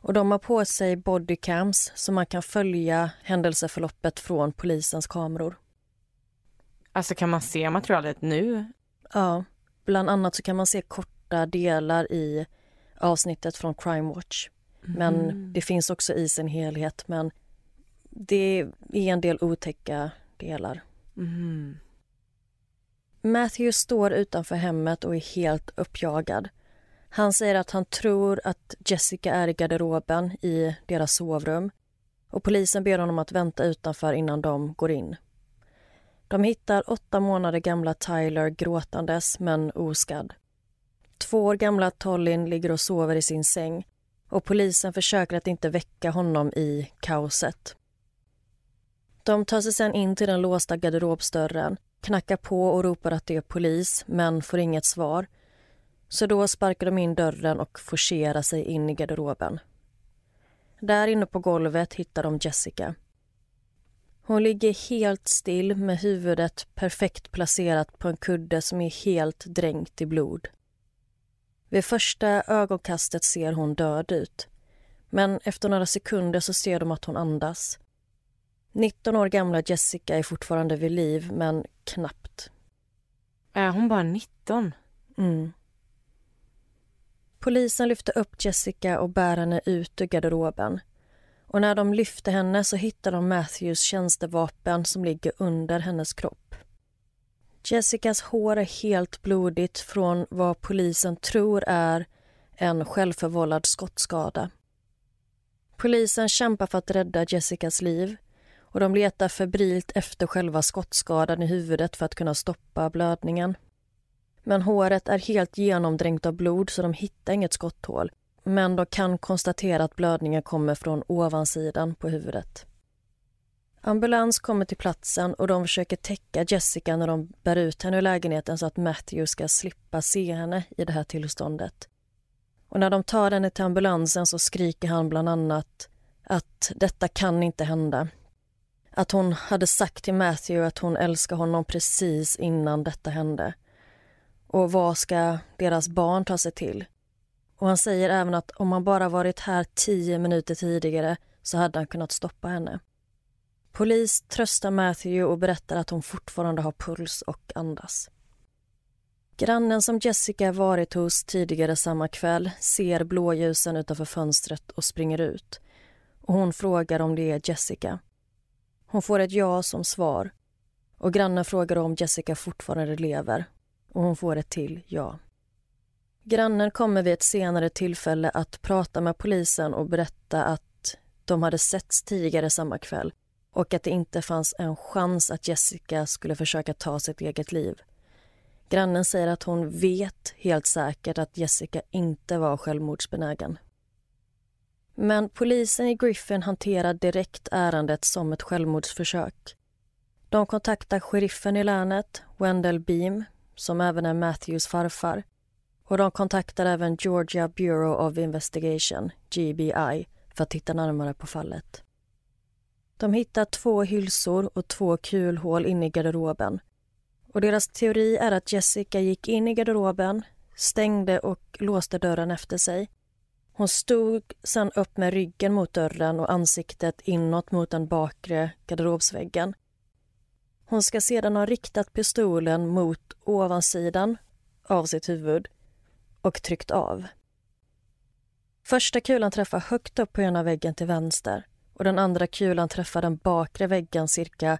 B: Och De har på sig bodycams så man kan följa händelseförloppet från polisens kameror.
A: Alltså kan man se materialet nu?
B: Ja, bland annat så kan man se korta delar i avsnittet från Crime Watch. Men mm. det finns också i sin helhet. Men det är en del otäcka delar.
A: Mm.
B: Matthew står utanför hemmet och är helt uppjagad. Han säger att han tror att Jessica är i garderoben i deras sovrum och polisen ber honom att vänta utanför innan de går in. De hittar åtta månader gamla Tyler gråtandes men oskadd. Två år gamla Tollin ligger och sover i sin säng och polisen försöker att inte väcka honom i kaoset. De tar sig sen in till den låsta garderobsdörren knackar på och ropar att det är polis, men får inget svar. Så då sparkar de in dörren och forcerar sig in i garderoben. Där inne på golvet hittar de Jessica. Hon ligger helt still med huvudet perfekt placerat på en kudde som är helt dränkt i blod. Vid första ögonkastet ser hon död ut. Men efter några sekunder så ser de att hon andas. 19 år gamla Jessica är fortfarande vid liv, men knappt.
A: Är hon bara 19?
B: Mm. Polisen lyfter upp Jessica och bär henne ut ur garderoben. Och när de lyfter henne så hittar de Matthews tjänstevapen som ligger under hennes kropp. Jessicas hår är helt blodigt från vad polisen tror är en självförvållad skottskada. Polisen kämpar för att rädda Jessicas liv och de letar febrilt efter själva skottskadan i huvudet för att kunna stoppa blödningen. Men håret är helt genomdränkt av blod så de hittar inget skotthål. Men de kan konstatera att blödningen kommer från ovansidan på huvudet. Ambulans kommer till platsen och de försöker täcka Jessica när de bär ut henne ur lägenheten så att Matthew ska slippa se henne i det här tillståndet. Och när de tar henne till ambulansen så skriker han bland annat att detta kan inte hända. Att hon hade sagt till Matthew att hon älskar honom precis innan detta hände. Och vad ska deras barn ta sig till? Och han säger även att om han bara varit här tio minuter tidigare så hade han kunnat stoppa henne. Polis tröstar Matthew och berättar att hon fortfarande har puls och andas. Grannen som Jessica varit hos tidigare samma kväll ser blåljusen utanför fönstret och springer ut. Och Hon frågar om det är Jessica. Hon får ett ja som svar. Och Grannen frågar om Jessica fortfarande lever. Och Hon får ett till ja. Grannen kommer vid ett senare tillfälle att prata med polisen och berätta att de hade setts tidigare samma kväll och att det inte fanns en chans att Jessica skulle försöka ta sitt eget liv. Grannen säger att hon vet helt säkert att Jessica inte var självmordsbenägen. Men polisen i Griffin hanterar direkt ärendet som ett självmordsförsök. De kontaktar sheriffen i länet, Wendell Beam, som även är Matthews farfar. Och de kontaktar även Georgia Bureau of Investigation, GBI, för att titta närmare på fallet. De hittar två hylsor och två kulhål inne i garderoben. Och deras teori är att Jessica gick in i garderoben, stängde och låste dörren efter sig. Hon stod sen upp med ryggen mot dörren och ansiktet inåt mot den bakre garderobsväggen. Hon ska sedan ha riktat pistolen mot ovansidan av sitt huvud och tryckt av. Första kulan träffar högt upp på ena väggen till vänster och den andra kulan träffar den bakre väggen cirka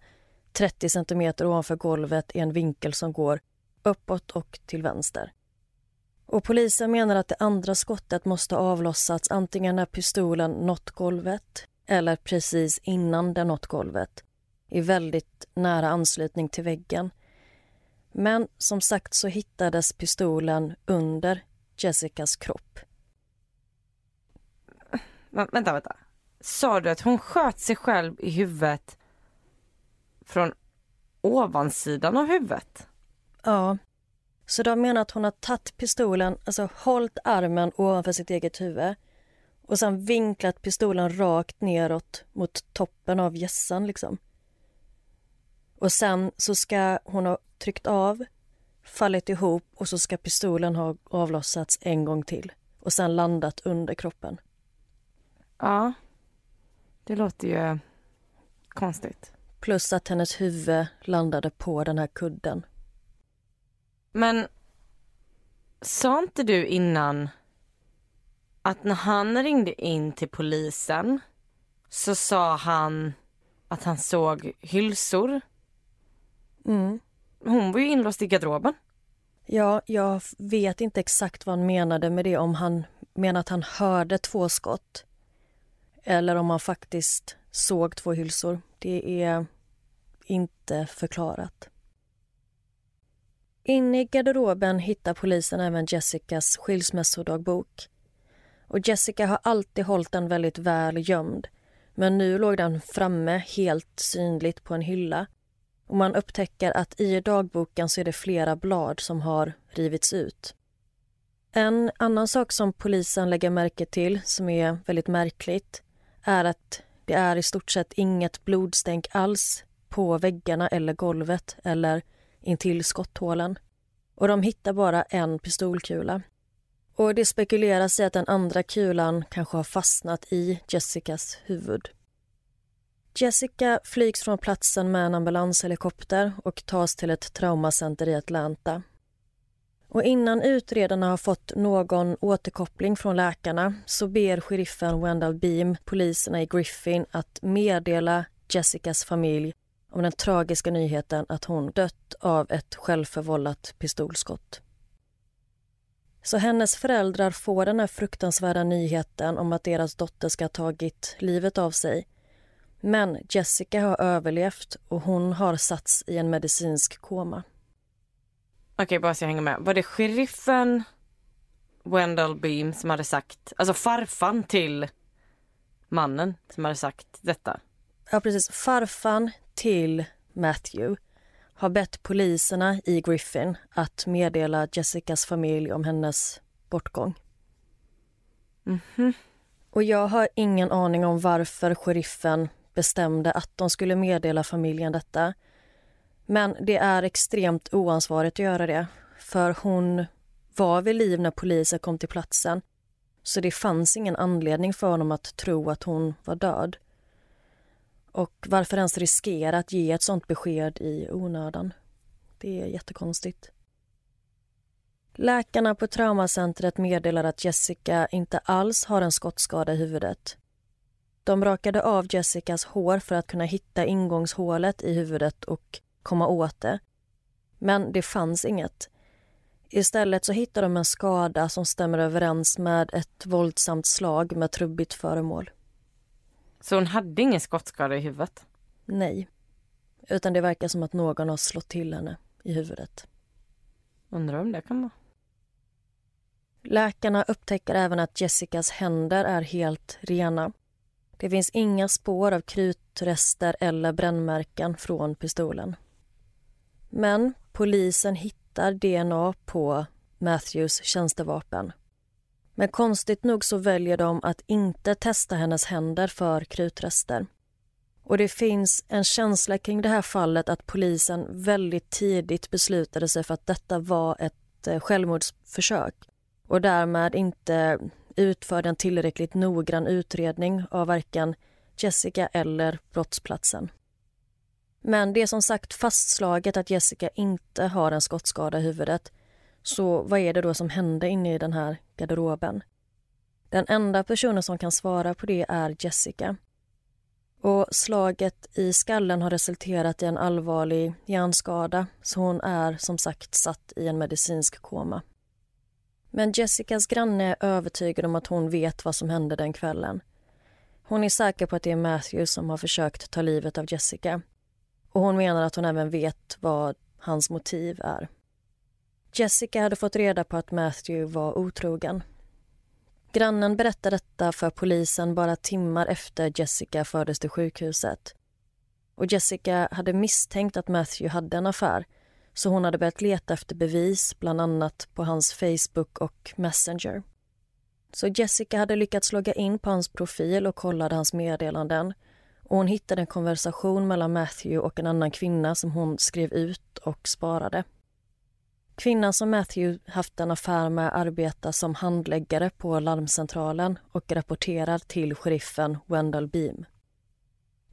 B: 30 centimeter ovanför golvet i en vinkel som går uppåt och till vänster. Och Polisen menar att det andra skottet måste avlossats antingen när pistolen nått golvet eller precis innan den nått golvet i väldigt nära anslutning till väggen. Men som sagt så hittades pistolen under Jessicas kropp.
A: vänta, vänta. Sa du att hon sköt sig själv i huvudet från ovansidan av huvudet?
B: Ja. Så de menar att hon har tagit pistolen, alltså hållit armen ovanför sitt eget huvud och sen vinklat pistolen rakt neråt mot toppen av gässan liksom. Och sen så ska hon ha tryckt av, fallit ihop och så ska pistolen ha avlossats en gång till och sen landat under kroppen.
A: Ja, det låter ju konstigt.
B: Plus att hennes huvud landade på den här kudden.
A: Men sa inte du innan att när han ringde in till polisen så sa han att han såg hylsor?
B: Mm.
A: Hon var ju inlåst i garderoben.
B: Ja, jag vet inte exakt vad han menade med det. Om han menar att han hörde två skott eller om han faktiskt såg två hylsor. Det är inte förklarat. Inne i garderoben hittar polisen även Jessicas skilsmässodagbok. Och Jessica har alltid hållit den väldigt väl gömd men nu låg den framme helt synligt på en hylla. Och Man upptäcker att i dagboken så är det flera blad som har rivits ut. En annan sak som polisen lägger märke till, som är väldigt märkligt är att det är i stort sett inget blodstänk alls på väggarna eller golvet eller intill skotthålen. Och de hittar bara en pistolkula. Och det spekuleras i att den andra kulan kanske har fastnat i Jessicas huvud. Jessica flygs från platsen med en ambulanshelikopter och tas till ett traumacenter i Atlanta. Och innan utredarna har fått någon återkoppling från läkarna så ber sheriffen Wendell Beam poliserna i Griffin att meddela Jessicas familj om den tragiska nyheten att hon dött av ett självförvållat pistolskott. Så hennes föräldrar får den här fruktansvärda nyheten om att deras dotter ska ha tagit livet av sig. Men Jessica har överlevt och hon har satts i en medicinsk koma.
A: Okej, bara så jag hänger med. Var det sheriffen Wendell Beam som hade sagt, alltså farfan till mannen som hade sagt detta?
B: Ja, precis. Farfan till Matthew har bett poliserna i Griffin att meddela Jessicas familj om hennes bortgång.
A: Mhm.
B: Och jag har ingen aning om varför sheriffen bestämde att de skulle meddela familjen detta. Men det är extremt oansvarigt att göra det. För hon var vid liv när polisen kom till platsen. Så det fanns ingen anledning för honom att tro att hon var död. Och varför ens riskera att ge ett sånt besked i onödan? Det är jättekonstigt. Läkarna på traumacentret meddelar att Jessica inte alls har en skottskada i huvudet. De rakade av Jessicas hår för att kunna hitta ingångshålet i huvudet och komma åt det. Men det fanns inget. Istället så hittade de en skada som stämmer överens med ett våldsamt slag med trubbigt föremål.
A: Så hon hade ingen skottskada i huvudet?
B: Nej. Utan det verkar som att någon har slått till henne i huvudet.
A: Undrar om det kan vara.
B: Läkarna upptäcker även att Jessicas händer är helt rena. Det finns inga spår av krutrester eller brännmärken från pistolen. Men polisen hittar DNA på Matthews tjänstevapen. Men konstigt nog så väljer de att inte testa hennes händer för krutrester. Och det finns en känsla kring det här fallet att polisen väldigt tidigt beslutade sig för att detta var ett eh, självmordsförsök och därmed inte utförde en tillräckligt noggrann utredning av varken Jessica eller brottsplatsen. Men det är som sagt fastslaget att Jessica inte har en skottskada i huvudet. Så vad är det då som hände inne i den här garderoben? Den enda personen som kan svara på det är Jessica. Och slaget i skallen har resulterat i en allvarlig hjärnskada så hon är som sagt satt i en medicinsk koma. Men Jessicas granne är övertygad om att hon vet vad som hände den kvällen. Hon är säker på att det är Matthew som har försökt ta livet av Jessica. Och hon menar att hon även vet vad hans motiv är. Jessica hade fått reda på att Matthew var otrogen. Grannen berättade detta för polisen bara timmar efter Jessica fördes till sjukhuset. Och Jessica hade misstänkt att Matthew hade en affär så hon hade börjat leta efter bevis, bland annat på hans Facebook och Messenger. Så Jessica hade lyckats logga in på hans profil och kollade hans meddelanden. Och hon hittade en konversation mellan Matthew och en annan kvinna som hon skrev ut och sparade. Kvinnan som Matthew haft en affär med arbetar som handläggare på larmcentralen och rapporterar till sheriffen Wendell Beam.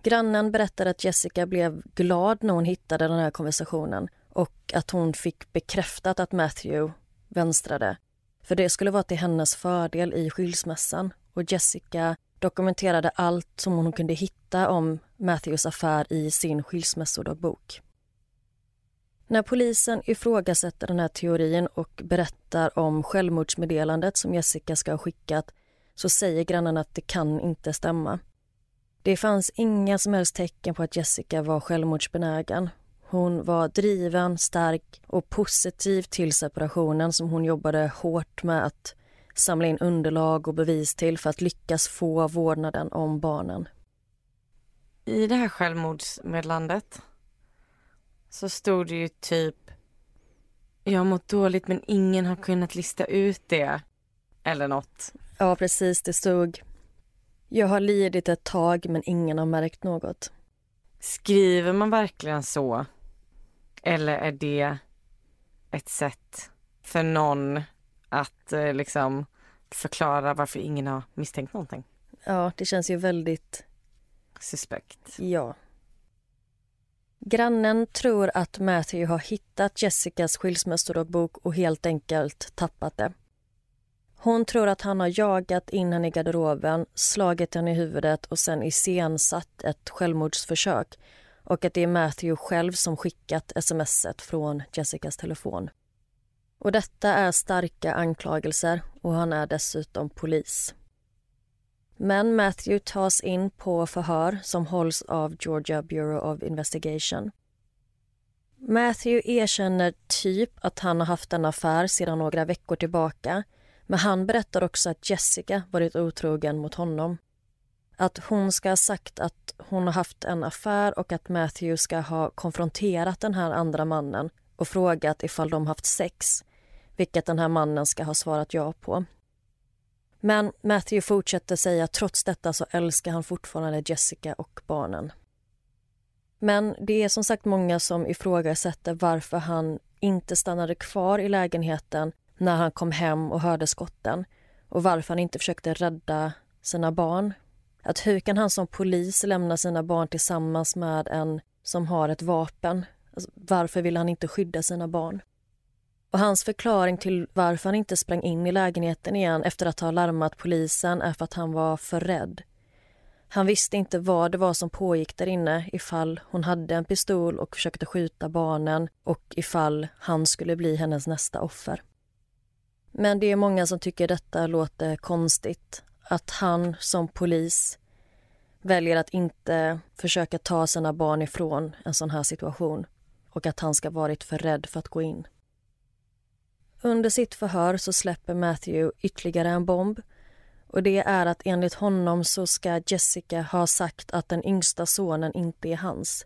B: Grannen berättar att Jessica blev glad när hon hittade den här konversationen och att hon fick bekräftat att Matthew vänstrade. För det skulle vara till hennes fördel i skilsmässan och Jessica dokumenterade allt som hon kunde hitta om Matthews affär i sin skilsmässodagbok. När polisen ifrågasätter den här teorin och berättar om självmordsmeddelandet som Jessica ska ha skickat så säger grannarna att det kan inte stämma. Det fanns inga som helst tecken på att Jessica var självmordsbenägen. Hon var driven, stark och positiv till separationen som hon jobbade hårt med att samla in underlag och bevis till för att lyckas få vårdnaden om barnen.
A: I det här självmordsmeddelandet så stod det ju typ jag har mått dåligt men ingen har kunnat lista ut det. Eller nåt.
B: Ja, precis. Det stod jag har lidit ett tag men ingen har märkt något.
A: Skriver man verkligen så? Eller är det ett sätt för någon att eh, liksom förklara varför ingen har misstänkt någonting.
B: Ja, det känns ju väldigt...
A: Suspekt.
B: Ja. Grannen tror att Matthew har hittat Jessicas skilsmässodagbok och helt enkelt tappat det. Hon tror att han har jagat in henne i garderoben, slagit henne i huvudet och sen iscensatt ett självmordsförsök och att det är Matthew själv som skickat smset från Jessicas telefon. Och detta är starka anklagelser och han är dessutom polis. Men Matthew tas in på förhör som hålls av Georgia Bureau of Investigation. Matthew erkänner typ att han har haft en affär sedan några veckor tillbaka men han berättar också att Jessica varit otrogen mot honom. Att hon ska ha sagt att hon har haft en affär och att Matthew ska ha konfronterat den här andra mannen och frågat ifall de haft sex, vilket den här mannen ska ha svarat ja på. Men Matthew fortsätter säga att trots detta så älskar han fortfarande Jessica och barnen. Men det är som sagt många som ifrågasätter varför han inte stannade kvar i lägenheten när han kom hem och hörde skotten och varför han inte försökte rädda sina barn. Att hur kan han som polis lämna sina barn tillsammans med en som har ett vapen? Alltså, varför vill han inte skydda sina barn? Och hans förklaring till varför han inte sprang in i lägenheten igen efter att ha larmat polisen är för att han var för rädd. Han visste inte vad det var som pågick där inne ifall hon hade en pistol och försökte skjuta barnen och ifall han skulle bli hennes nästa offer. Men det är många som tycker detta låter konstigt. Att han som polis väljer att inte försöka ta sina barn ifrån en sån här situation och att han ska varit för rädd för att gå in. Under sitt förhör så släpper Matthew ytterligare en bomb och det är att enligt honom så ska Jessica ha sagt att den yngsta sonen inte är hans.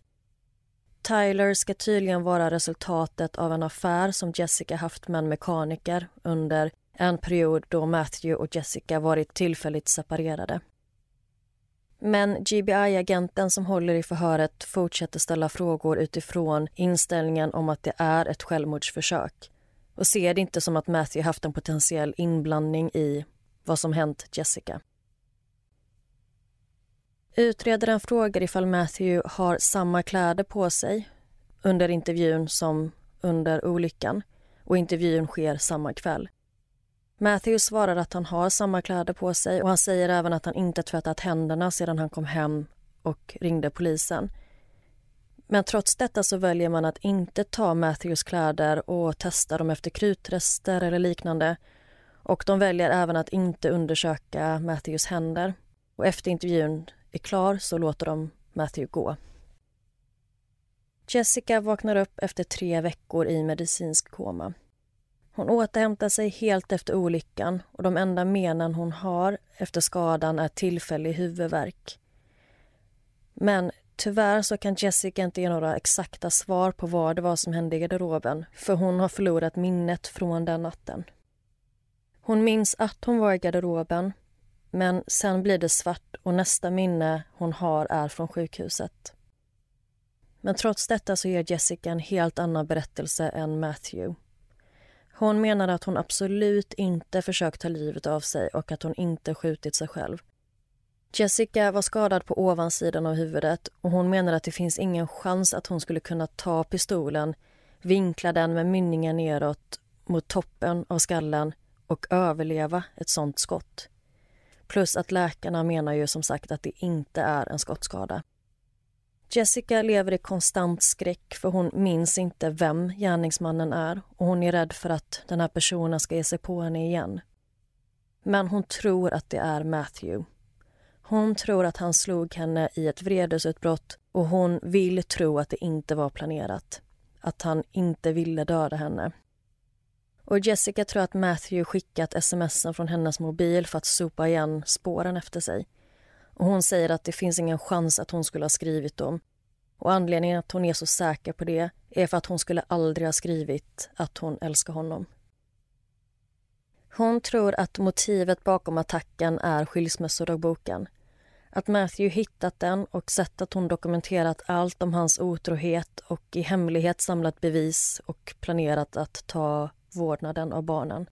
B: Tyler ska tydligen vara resultatet av en affär som Jessica haft med en mekaniker under en period då Matthew och Jessica varit tillfälligt separerade. Men GBI-agenten som håller i förhöret fortsätter ställa frågor utifrån inställningen om att det är ett självmordsförsök och ser det inte som att Matthew haft en potentiell inblandning i vad som hänt Jessica. Utredaren frågar ifall Matthew har samma kläder på sig under intervjun som under olyckan och intervjun sker samma kväll. Matthew svarar att han har samma kläder på sig och han säger även att han inte tvättat händerna sedan han kom hem och ringde polisen. Men trots detta så väljer man att inte ta Matthews kläder och testa dem efter krutrester eller liknande. Och de väljer även att inte undersöka Matthews händer. Och efter intervjun är klar så låter de Matthew gå. Jessica vaknar upp efter tre veckor i medicinsk koma. Hon återhämtar sig helt efter olyckan och de enda menen hon har efter skadan är tillfällig huvudvärk. Men tyvärr så kan Jessica inte ge några exakta svar på vad det var som hände i garderoben för hon har förlorat minnet från den natten. Hon minns att hon var i garderoben men sen blir det svart och nästa minne hon har är från sjukhuset. Men trots detta så ger Jessica en helt annan berättelse än Matthew. Hon menar att hon absolut inte försökt ta livet av sig och att hon inte skjutit sig själv. Jessica var skadad på ovansidan av huvudet och hon menar att det finns ingen chans att hon skulle kunna ta pistolen, vinkla den med mynningen neråt mot toppen av skallen och överleva ett sånt skott. Plus att läkarna menar ju som sagt att det inte är en skottskada. Jessica lever i konstant skräck för hon minns inte vem gärningsmannen är och hon är rädd för att den här personen ska ge sig på henne igen. Men hon tror att det är Matthew. Hon tror att han slog henne i ett vredesutbrott och hon vill tro att det inte var planerat. Att han inte ville döda henne. Och Jessica tror att Matthew skickat sms från hennes mobil för att sopa igen spåren efter sig. Och hon säger att det finns ingen chans att hon skulle ha skrivit dem. Och anledningen att hon är så säker på det är för att hon skulle aldrig ha skrivit att hon älskar honom. Hon tror att motivet bakom attacken är skilsmässodagboken. Att Matthew hittat den och sett att hon dokumenterat allt om hans otrohet och i hemlighet samlat bevis och planerat att ta vårdnaden av barnen.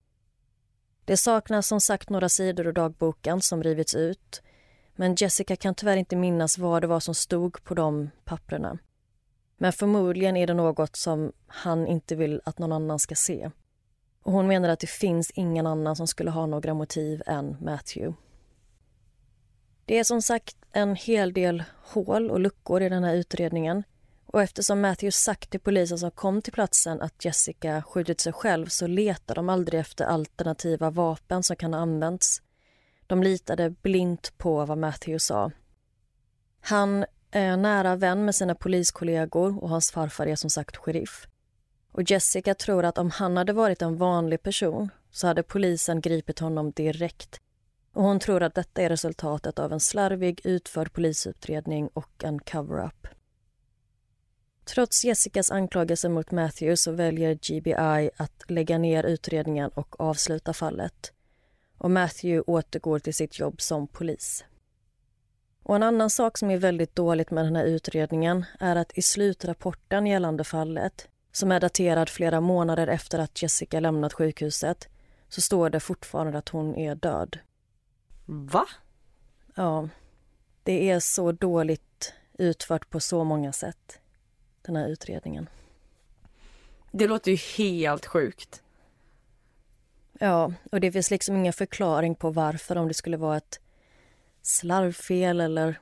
B: Det saknas som sagt några sidor ur dagboken som rivits ut men Jessica kan tyvärr inte minnas vad det var som stod på de papprena. Men förmodligen är det något som han inte vill att någon annan ska se. Och hon menar att det finns ingen annan som skulle ha några motiv än Matthew. Det är som sagt en hel del hål och luckor i den här utredningen. Och eftersom Matthew sagt till polisen som kom till platsen att Jessica skjutit sig själv så letar de aldrig efter alternativa vapen som kan ha använts. De litade blint på vad Matthew sa. Han är nära vän med sina poliskollegor och hans farfar är som sagt sheriff. Och Jessica tror att om han hade varit en vanlig person så hade polisen gripit honom direkt. Och hon tror att detta är resultatet av en slarvig utförd polisutredning och en cover-up. Trots Jessicas anklagelser mot Matthew så väljer GBI att lägga ner utredningen och avsluta fallet. Och Matthew återgår till sitt jobb som polis. Och En annan sak som är väldigt dåligt med den här utredningen är att i slutrapporten gällande fallet som är daterad flera månader efter att Jessica lämnat sjukhuset så står det fortfarande att hon är död.
A: Va?
B: Ja, det är så dåligt utfört på så många sätt, den här utredningen.
A: Det låter ju helt sjukt.
B: Ja, och det finns liksom ingen förklaring på varför, om det skulle vara ett slarvfel eller...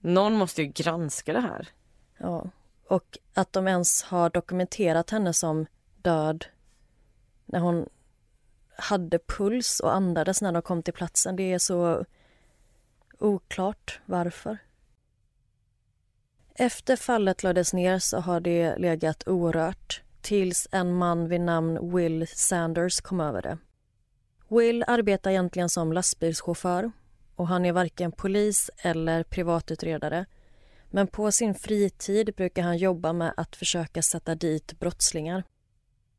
A: Någon måste ju granska det här.
B: Ja, och att de ens har dokumenterat henne som död när hon hade puls och andades när de kom till platsen. Det är så oklart varför. Efter fallet lades ner så har det legat orört tills en man vid namn Will Sanders kom över det. Will arbetar egentligen som lastbilschaufför och han är varken polis eller privatutredare. Men på sin fritid brukar han jobba med att försöka sätta dit brottslingar.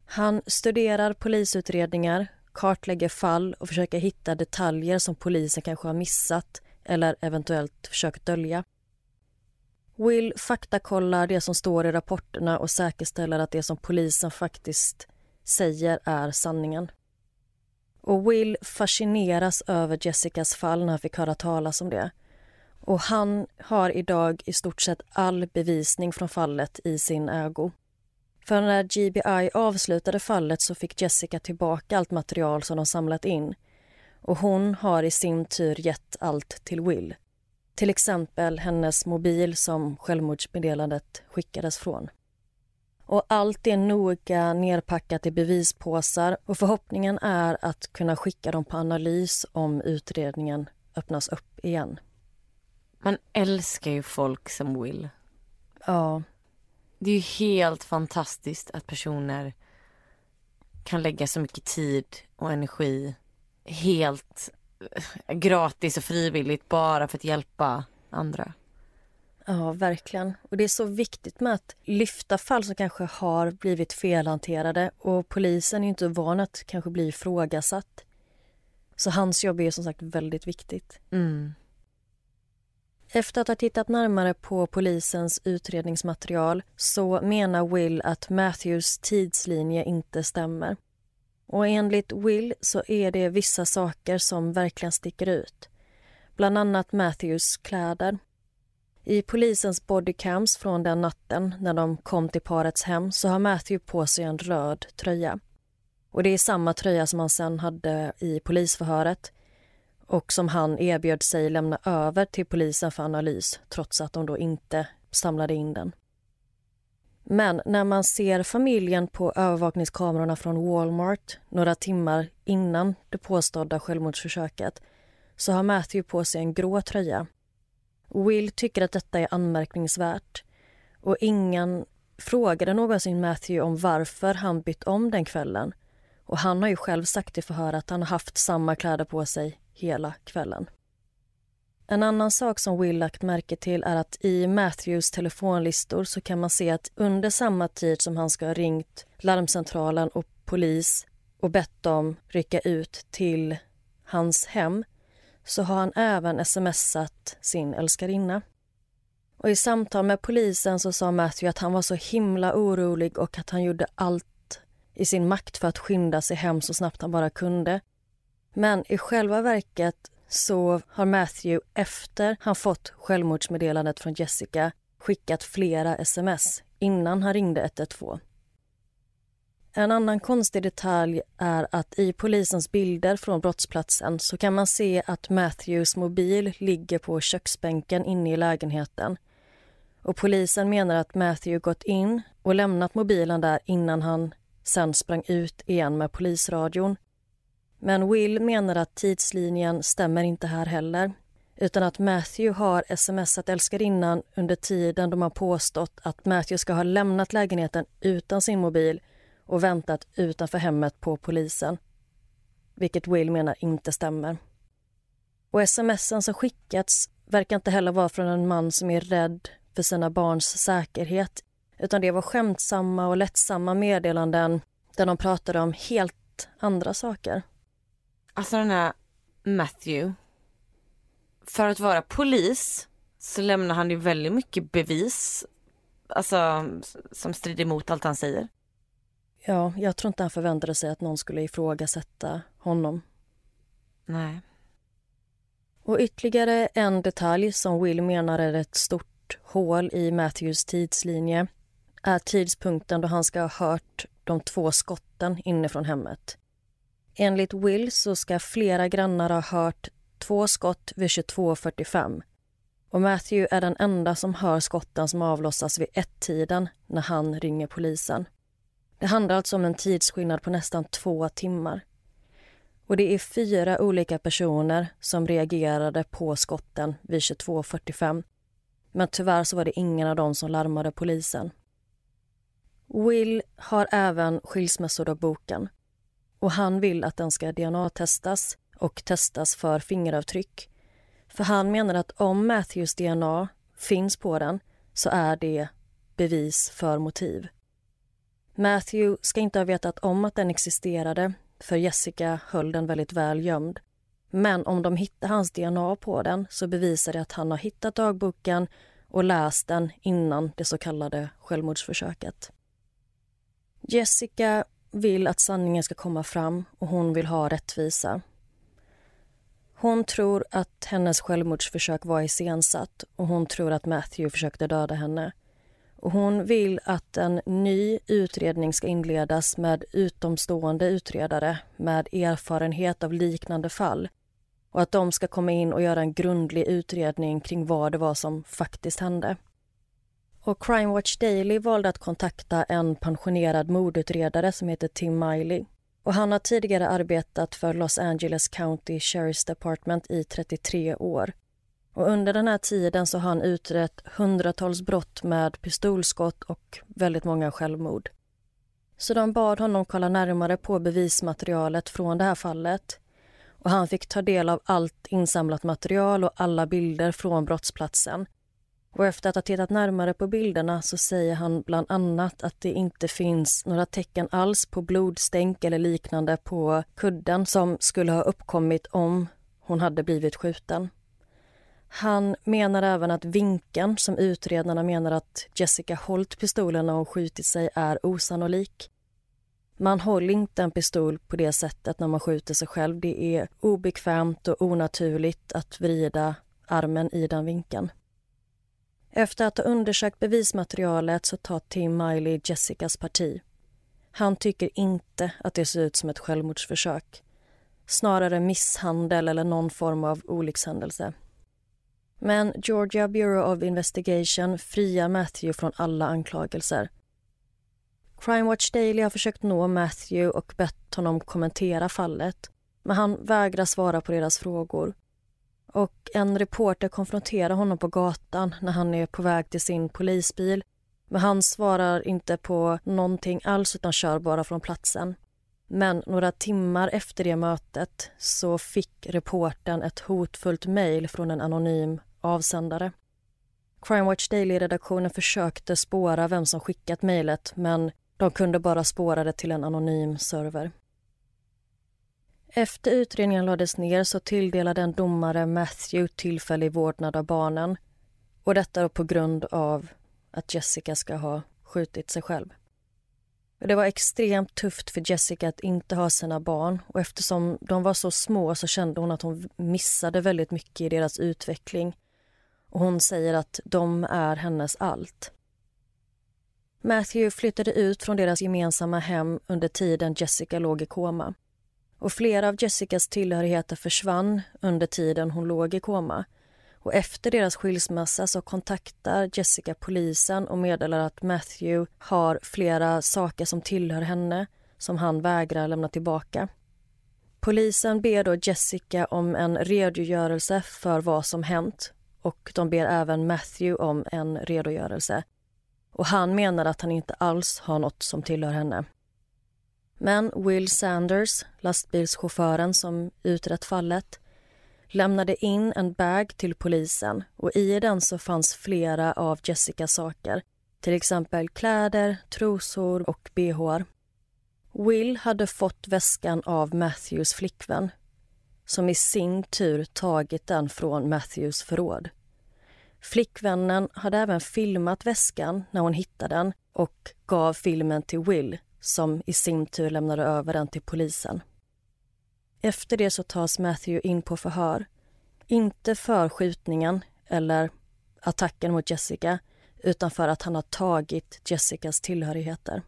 B: Han studerar polisutredningar, kartlägger fall och försöker hitta detaljer som polisen kanske har missat eller eventuellt försökt dölja. Will faktakollar det som står i rapporterna och säkerställer att det som polisen faktiskt säger är sanningen. Och Will fascineras över Jessicas fall när han fick höra talas om det. Och han har idag i stort sett all bevisning från fallet i sin ägo. För när GBI avslutade fallet så fick Jessica tillbaka allt material som de samlat in. Och hon har i sin tur gett allt till Will. Till exempel hennes mobil som självmordsmeddelandet skickades från. Och allt är noga nerpackat i bevispåsar och förhoppningen är att kunna skicka dem på analys om utredningen öppnas upp igen.
A: Man älskar ju folk som Will.
B: Ja.
A: Det är ju helt fantastiskt att personer kan lägga så mycket tid och energi helt gratis och frivilligt bara för att hjälpa andra.
B: Ja, verkligen. Och Det är så viktigt med att lyfta fall som kanske har blivit felhanterade och polisen är inte van att kanske bli ifrågasatt. Så hans jobb är som sagt väldigt viktigt.
A: Mm.
B: Efter att ha tittat närmare på polisens utredningsmaterial så menar Will att Matthews tidslinje inte stämmer. Och enligt Will så är det vissa saker som verkligen sticker ut. Bland annat Matthews kläder. I polisens bodycams från den natten när de kom till parets hem så har Matthew på sig en röd tröja. Och Det är samma tröja som han sen hade i polisförhöret och som han erbjöd sig lämna över till polisen för analys trots att de då inte samlade in den. Men när man ser familjen på övervakningskamerorna från Walmart några timmar innan det påstådda självmordsförsöket så har Matthew på sig en grå tröja. Will tycker att detta är anmärkningsvärt och ingen frågade någonsin Matthew om varför han bytt om den kvällen. Och Han har ju själv sagt i förhör att han har haft samma kläder på sig hela kvällen. En annan sak som Will lagt märke till är att i Matthews telefonlistor så kan man se att under samma tid som han ska ha ringt larmcentralen och polis och bett dem rycka ut till hans hem så har han även smsat sin älskarinna. Och I samtal med polisen så sa Matthew att han var så himla orolig och att han gjorde allt i sin makt för att skynda sig hem så snabbt han bara kunde. Men i själva verket så har Matthew efter han fått självmordsmeddelandet från Jessica skickat flera sms innan han ringde 112. En annan konstig detalj är att i polisens bilder från brottsplatsen så kan man se att Matthews mobil ligger på köksbänken inne i lägenheten. Och polisen menar att Matthew gått in och lämnat mobilen där innan han sen sprang ut igen med polisradion. Men Will menar att tidslinjen stämmer inte här heller utan att Matthew har smsat älskarinnan under tiden de har påstått att Matthew ska ha lämnat lägenheten utan sin mobil och väntat utanför hemmet på polisen. Vilket Will menar inte stämmer. Och smsen som skickats verkar inte heller vara från en man som är rädd för sina barns säkerhet utan det var skämtsamma och lättsamma meddelanden där de pratade om helt andra saker.
A: Alltså den här Matthew. För att vara polis så lämnar han ju väldigt mycket bevis alltså, som strider emot allt han säger.
B: Ja, jag tror inte han förväntade sig att någon skulle ifrågasätta honom.
A: Nej.
B: Och ytterligare en detalj som Will menar är ett stort hål i Matthews tidslinje är tidpunkten då han ska ha hört de två skotten inifrån hemmet. Enligt Will så ska flera grannar ha hört två skott vid 22.45 och Matthew är den enda som hör skotten som avlossas vid ett-tiden när han ringer polisen. Det handlar alltså om en tidsskillnad på nästan två timmar. Och det är fyra olika personer som reagerade på skotten vid 22.45. Men tyvärr så var det ingen av dem som larmade polisen. Will har även skilsmässodagboken och han vill att den ska DNA-testas och testas för fingeravtryck. För han menar att om Matthews DNA finns på den så är det bevis för motiv. Matthew ska inte ha vetat om att den existerade för Jessica höll den väldigt väl gömd. Men om de hittar hans DNA på den så bevisar det att han har hittat dagboken och läst den innan det så kallade självmordsförsöket. Jessica vill att sanningen ska komma fram och hon vill ha rättvisa. Hon tror att hennes självmordsförsök var iscensatt och hon tror att Matthew försökte döda henne. Och hon vill att en ny utredning ska inledas med utomstående utredare med erfarenhet av liknande fall och att de ska komma in och göra en grundlig utredning kring vad det var som faktiskt hände. Och Crime Watch Daily valde att kontakta en pensionerad mordutredare som heter Tim Miley. Och han har tidigare arbetat för Los Angeles County Sheriff's Department i 33 år. Och under den här tiden så har han utrett hundratals brott med pistolskott och väldigt många självmord. Så de bad honom kolla närmare på bevismaterialet från det här fallet. Och han fick ta del av allt insamlat material och alla bilder från brottsplatsen. Och efter att ha tittat närmare på bilderna så säger han bland annat att det inte finns några tecken alls på blodstänk eller liknande på kudden som skulle ha uppkommit om hon hade blivit skjuten. Han menar även att vinkeln som utredarna menar att Jessica hållit pistolen och skjutit sig är osannolik. Man håller inte en pistol på det sättet när man skjuter sig själv. Det är obekvämt och onaturligt att vrida armen i den vinkeln. Efter att ha undersökt bevismaterialet så tar Tim Miley Jessicas parti. Han tycker inte att det ser ut som ett självmordsförsök. Snarare misshandel eller någon form av olyckshändelse. Men Georgia Bureau of Investigation friar Matthew från alla anklagelser. Crime Watch Daily har försökt nå Matthew och bett honom kommentera fallet men han vägrar svara på deras frågor. Och En reporter konfronterar honom på gatan när han är på väg till sin polisbil men han svarar inte på någonting alls utan kör bara från platsen. Men några timmar efter det mötet så fick reporten ett hotfullt mejl från en anonym avsändare. Crime Watch Daily-redaktionen försökte spåra vem som skickat mejlet men de kunde bara spåra det till en anonym server. Efter utredningen lades ner så tilldelade en domare Matthew tillfällig vårdnad av barnen och detta på grund av att Jessica ska ha skjutit sig själv. Det var extremt tufft för Jessica att inte ha sina barn och eftersom de var så små så kände hon att hon missade väldigt mycket i deras utveckling. Och hon säger att de är hennes allt. Matthew flyttade ut från deras gemensamma hem under tiden Jessica låg i koma. Och flera av Jessicas tillhörigheter försvann under tiden hon låg i koma. Och efter deras skilsmässa så kontaktar Jessica polisen och meddelar att Matthew har flera saker som tillhör henne som han vägrar lämna tillbaka. Polisen ber då Jessica om en redogörelse för vad som hänt och de ber även Matthew om en redogörelse. Och Han menar att han inte alls har något som tillhör henne. Men Will Sanders, lastbilschauffören som utrett fallet lämnade in en bag till polisen och i den så fanns flera av Jessicas saker. Till exempel kläder, trosor och bh. Will hade fått väskan av Matthews flickvän som i sin tur tagit den från Matthews förråd. Flickvännen hade även filmat väskan när hon hittade den och gav filmen till Will som i sin tur lämnade över den till polisen. Efter det så tas Matthew in på förhör. Inte för skjutningen eller attacken mot Jessica utan för att han har tagit Jessicas tillhörigheter.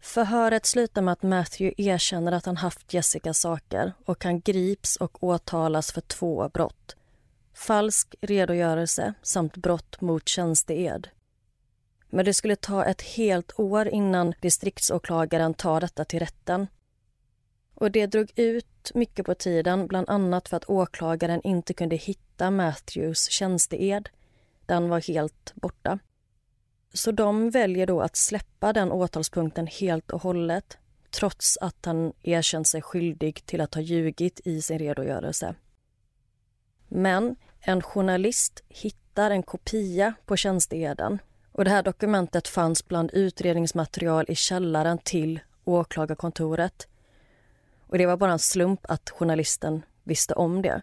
B: Förhöret slutar med att Matthew erkänner att han haft Jessicas saker och han grips och åtalas för två brott. Falsk redogörelse samt brott mot tjänsteed. Men det skulle ta ett helt år innan distriktsåklagaren tar detta till rätten. Och det drog ut mycket på tiden, bland annat för att åklagaren inte kunde hitta Matthews tjänsteed. Den var helt borta. Så de väljer då att släppa den åtalspunkten helt och hållet trots att han erkänt sig skyldig till att ha ljugit i sin redogörelse. Men en journalist hittar en kopia på tjänsteeden och det här dokumentet fanns bland utredningsmaterial i källaren till åklagarkontoret. Och det var bara en slump att journalisten visste om det.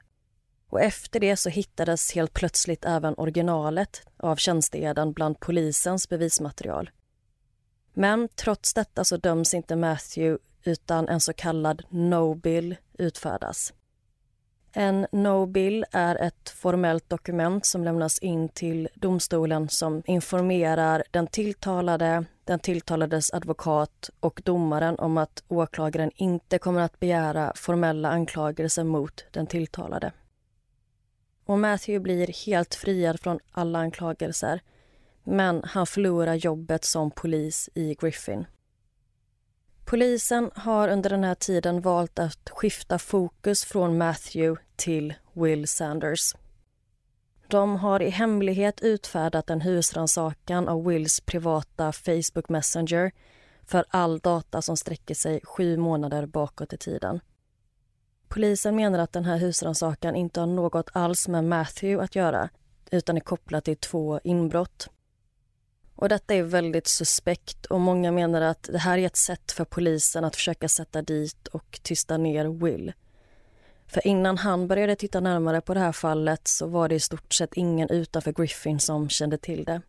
B: Och efter det så hittades helt plötsligt även originalet av tjänsteeden bland polisens bevismaterial. Men trots detta så döms inte Matthew utan en så kallad no-bill utfärdas. En no-bill är ett formellt dokument som lämnas in till domstolen som informerar den tilltalade, den tilltalades advokat och domaren om att åklagaren inte kommer att begära formella anklagelser mot den tilltalade. Och Matthew blir helt friad från alla anklagelser men han förlorar jobbet som polis i Griffin. Polisen har under den här tiden valt att skifta fokus från Matthew till Will Sanders. De har i hemlighet utfärdat en husrannsakan av Wills privata Facebook Messenger för all data som sträcker sig sju månader bakåt i tiden. Polisen menar att den här husrannsakan inte har något alls med Matthew att göra utan är kopplat till två inbrott. Och Detta är väldigt suspekt och många menar att det här är ett sätt för polisen att försöka sätta dit och tysta ner Will. För innan han började titta närmare på det här fallet så var det i stort sett ingen utanför Griffin som kände till det.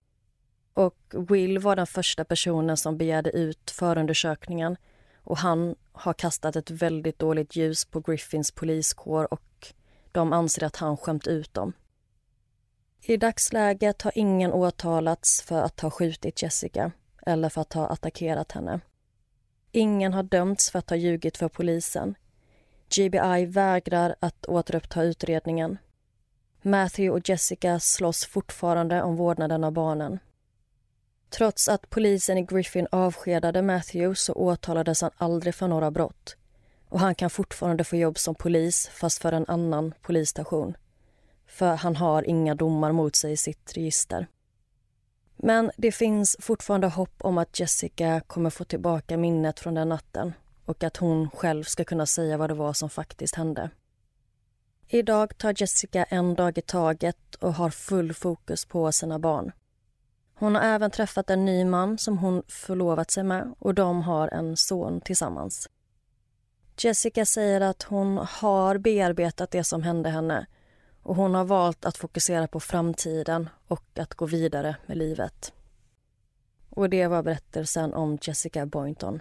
B: Och Will var den första personen som begärde ut förundersökningen och han har kastat ett väldigt dåligt ljus på Griffins poliskår och de anser att han skämt ut dem. I dagsläget har ingen åtalats för att ha skjutit Jessica eller för att ha attackerat henne. Ingen har dömts för att ha ljugit för polisen. GBI vägrar att återuppta utredningen. Matthew och Jessica slåss fortfarande om vårdnaden av barnen. Trots att polisen i Griffin avskedade Matthew så åtalades han aldrig för några brott och han kan fortfarande få jobb som polis fast för en annan polisstation för han har inga domar mot sig i sitt register. Men det finns fortfarande hopp om att Jessica kommer få tillbaka minnet från den natten och att hon själv ska kunna säga vad det var som faktiskt hände. Idag tar Jessica en dag i taget och har full fokus på sina barn. Hon har även träffat en ny man som hon förlovat sig med och de har en son tillsammans. Jessica säger att hon har bearbetat det som hände henne och hon har valt att fokusera på framtiden och att gå vidare med livet. Och det var berättelsen om Jessica Boynton.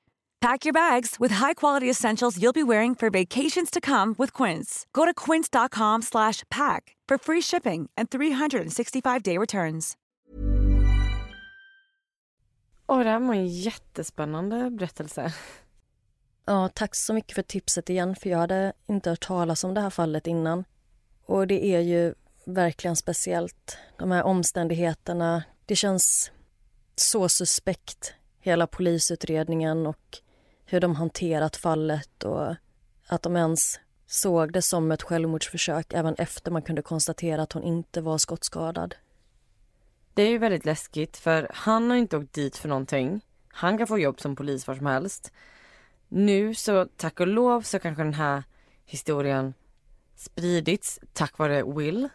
D: Pack your bags with high-quality essentials you'll be wearing for vacations to come with Quince. Go to quince.com slash pack for free shipping and 365-day returns.
A: Och det här var en jättespännande berättelse.
B: Ja, tack så mycket för tipset igen, för jag hade inte hört talas om det här fallet innan. Och det är ju verkligen speciellt. De här omständigheterna, det känns så suspekt, hela polisutredningen och hur de hanterat fallet och att de ens såg det som ett självmordsförsök även efter man kunde konstatera att hon inte var skottskadad.
A: Det är ju väldigt läskigt för han har inte åkt dit för någonting. Han kan få jobb som polis var som helst. Nu så tack och lov så kanske den här historien spridits tack vare Will.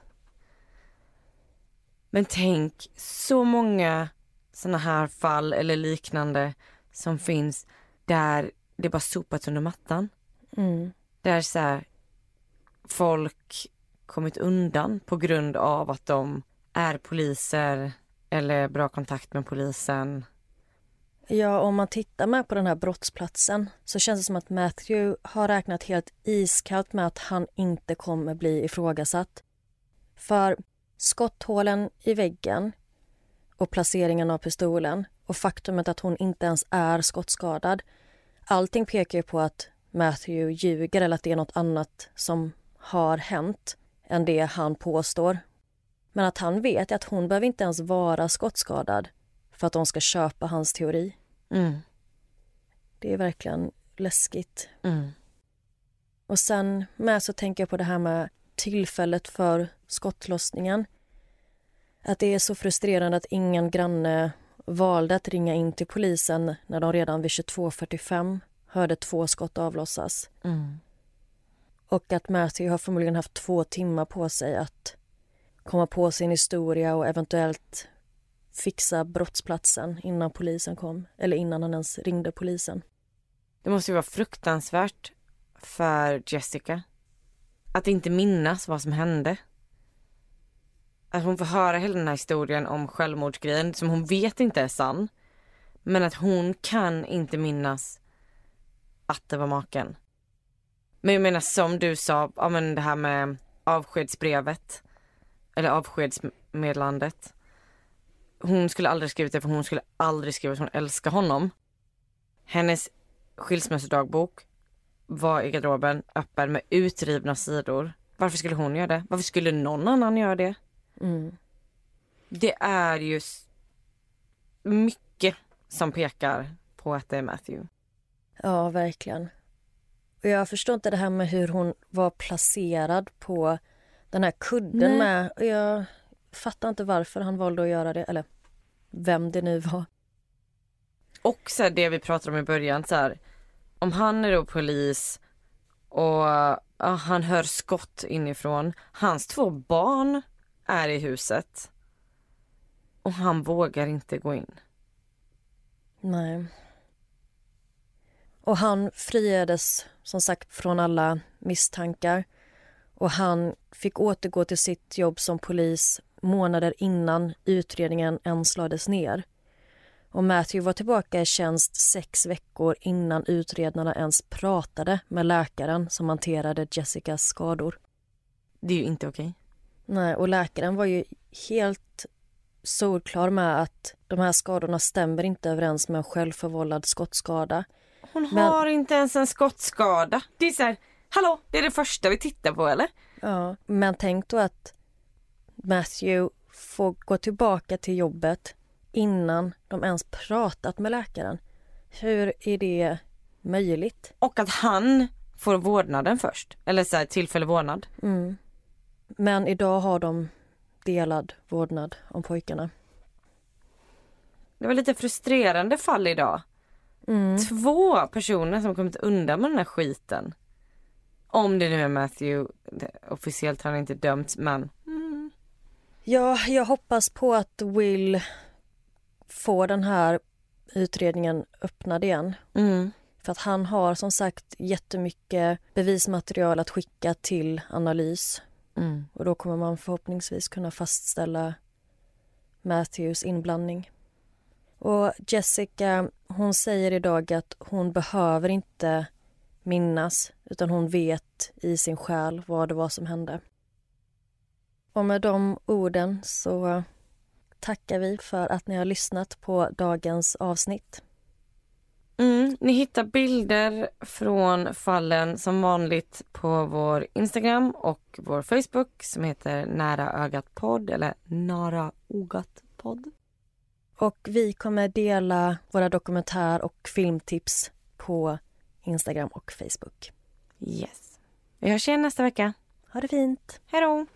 A: Men tänk så många såna här fall eller liknande som finns där det bara sopats under mattan.
B: Mm.
A: Där så här, folk kommit undan på grund av att de är poliser eller bra kontakt med polisen.
B: Ja, om man tittar med på den här brottsplatsen så känns det som att Matthew har räknat helt iskallt med att han inte kommer bli ifrågasatt. För skotthålen i väggen och placeringen av pistolen och faktumet att hon inte ens är skottskadad. Allting pekar ju på att Matthew ljuger eller att det är något annat som har hänt än det han påstår. Men att han vet att hon behöver inte ens vara skottskadad för att de ska köpa hans teori.
A: Mm.
B: Det är verkligen läskigt.
A: Mm.
B: Och sen med så tänker jag på det här med tillfället för skottlossningen. Att det är så frustrerande att ingen granne valde att ringa in till polisen när de redan vid 22.45 hörde två skott avlossas.
A: Mm.
B: Och att Matthew har förmodligen haft två timmar på sig att komma på sin historia och eventuellt fixa brottsplatsen innan polisen kom. Eller innan han ens ringde polisen.
A: Det måste ju vara fruktansvärt för Jessica. Att inte minnas vad som hände. Att hon får höra hela den här historien om självmordsgrejen som hon vet inte är sann. Men att hon kan inte minnas att det var maken. Men jag menar som du sa, ja men det här med avskedsbrevet. Eller avskedsmeddelandet. Hon skulle aldrig skrivit det för hon skulle aldrig skriva att hon älskar honom. Hennes skilsmässodagbok var i garderoben öppen med utrivna sidor. Varför skulle hon göra det? Varför skulle någon annan göra det?
B: Mm.
A: Det är ju mycket som pekar på att det är Matthew.
B: Ja, verkligen. Och jag förstår inte det här med hur hon var placerad på den här kudden
A: Nej.
B: med. Jag fattar inte varför han valde att göra det, eller vem det nu var.
A: Och så det vi pratade om i början, så här, om han är då polis och ja, han hör skott inifrån. Hans två barn är i huset och han vågar inte gå in.
B: Nej. Och han friades som sagt från alla misstankar och han fick återgå till sitt jobb som polis månader innan utredningen ens lades ner. Och Matthew var tillbaka i tjänst sex veckor innan utredarna ens pratade med läkaren som hanterade Jessicas skador.
A: Det är ju inte okej.
B: Nej, och läkaren var ju helt solklar med att de här skadorna stämmer inte överens med en självförvållad skottskada.
A: Hon
B: Men-
A: har inte ens en skottskada. Det är så här, hallå, det är det första vi tittar på eller?
B: Ja, men tänk då att Matthew får gå tillbaka till jobbet innan de ens pratat med läkaren. Hur är det möjligt?
A: Och att han får vårdnaden först. Eller så här, tillfällig vårdnad.
B: Mm. Men idag har de delad vårdnad om pojkarna.
A: Det var lite frustrerande fall idag.
B: Mm.
A: Två personer som kommit undan med den här skiten. Om det nu är Matthew, officiellt har han inte dömts men
B: Ja, jag hoppas på att Will får den här utredningen öppnad igen.
A: mm.
B: För att han har som sagt jättemycket bevismaterial att skicka till analys.
A: Mm.
B: Och då kommer man förhoppningsvis kunna fastställa Matthews inblandning. Och Jessica, hon säger idag att hon behöver inte minnas utan hon vet i sin själ vad det var som hände. Och med de orden så tackar vi för att ni har lyssnat på dagens avsnitt.
A: Mm, ni hittar bilder från fallen som vanligt på vår Instagram och vår Facebook som heter Nära ögat podd eller Nara Ogat podd.
B: Och vi kommer dela våra dokumentär och filmtips på Instagram och Facebook.
A: Yes. Vi hörs igen nästa vecka.
B: Ha det fint!
A: Hej då!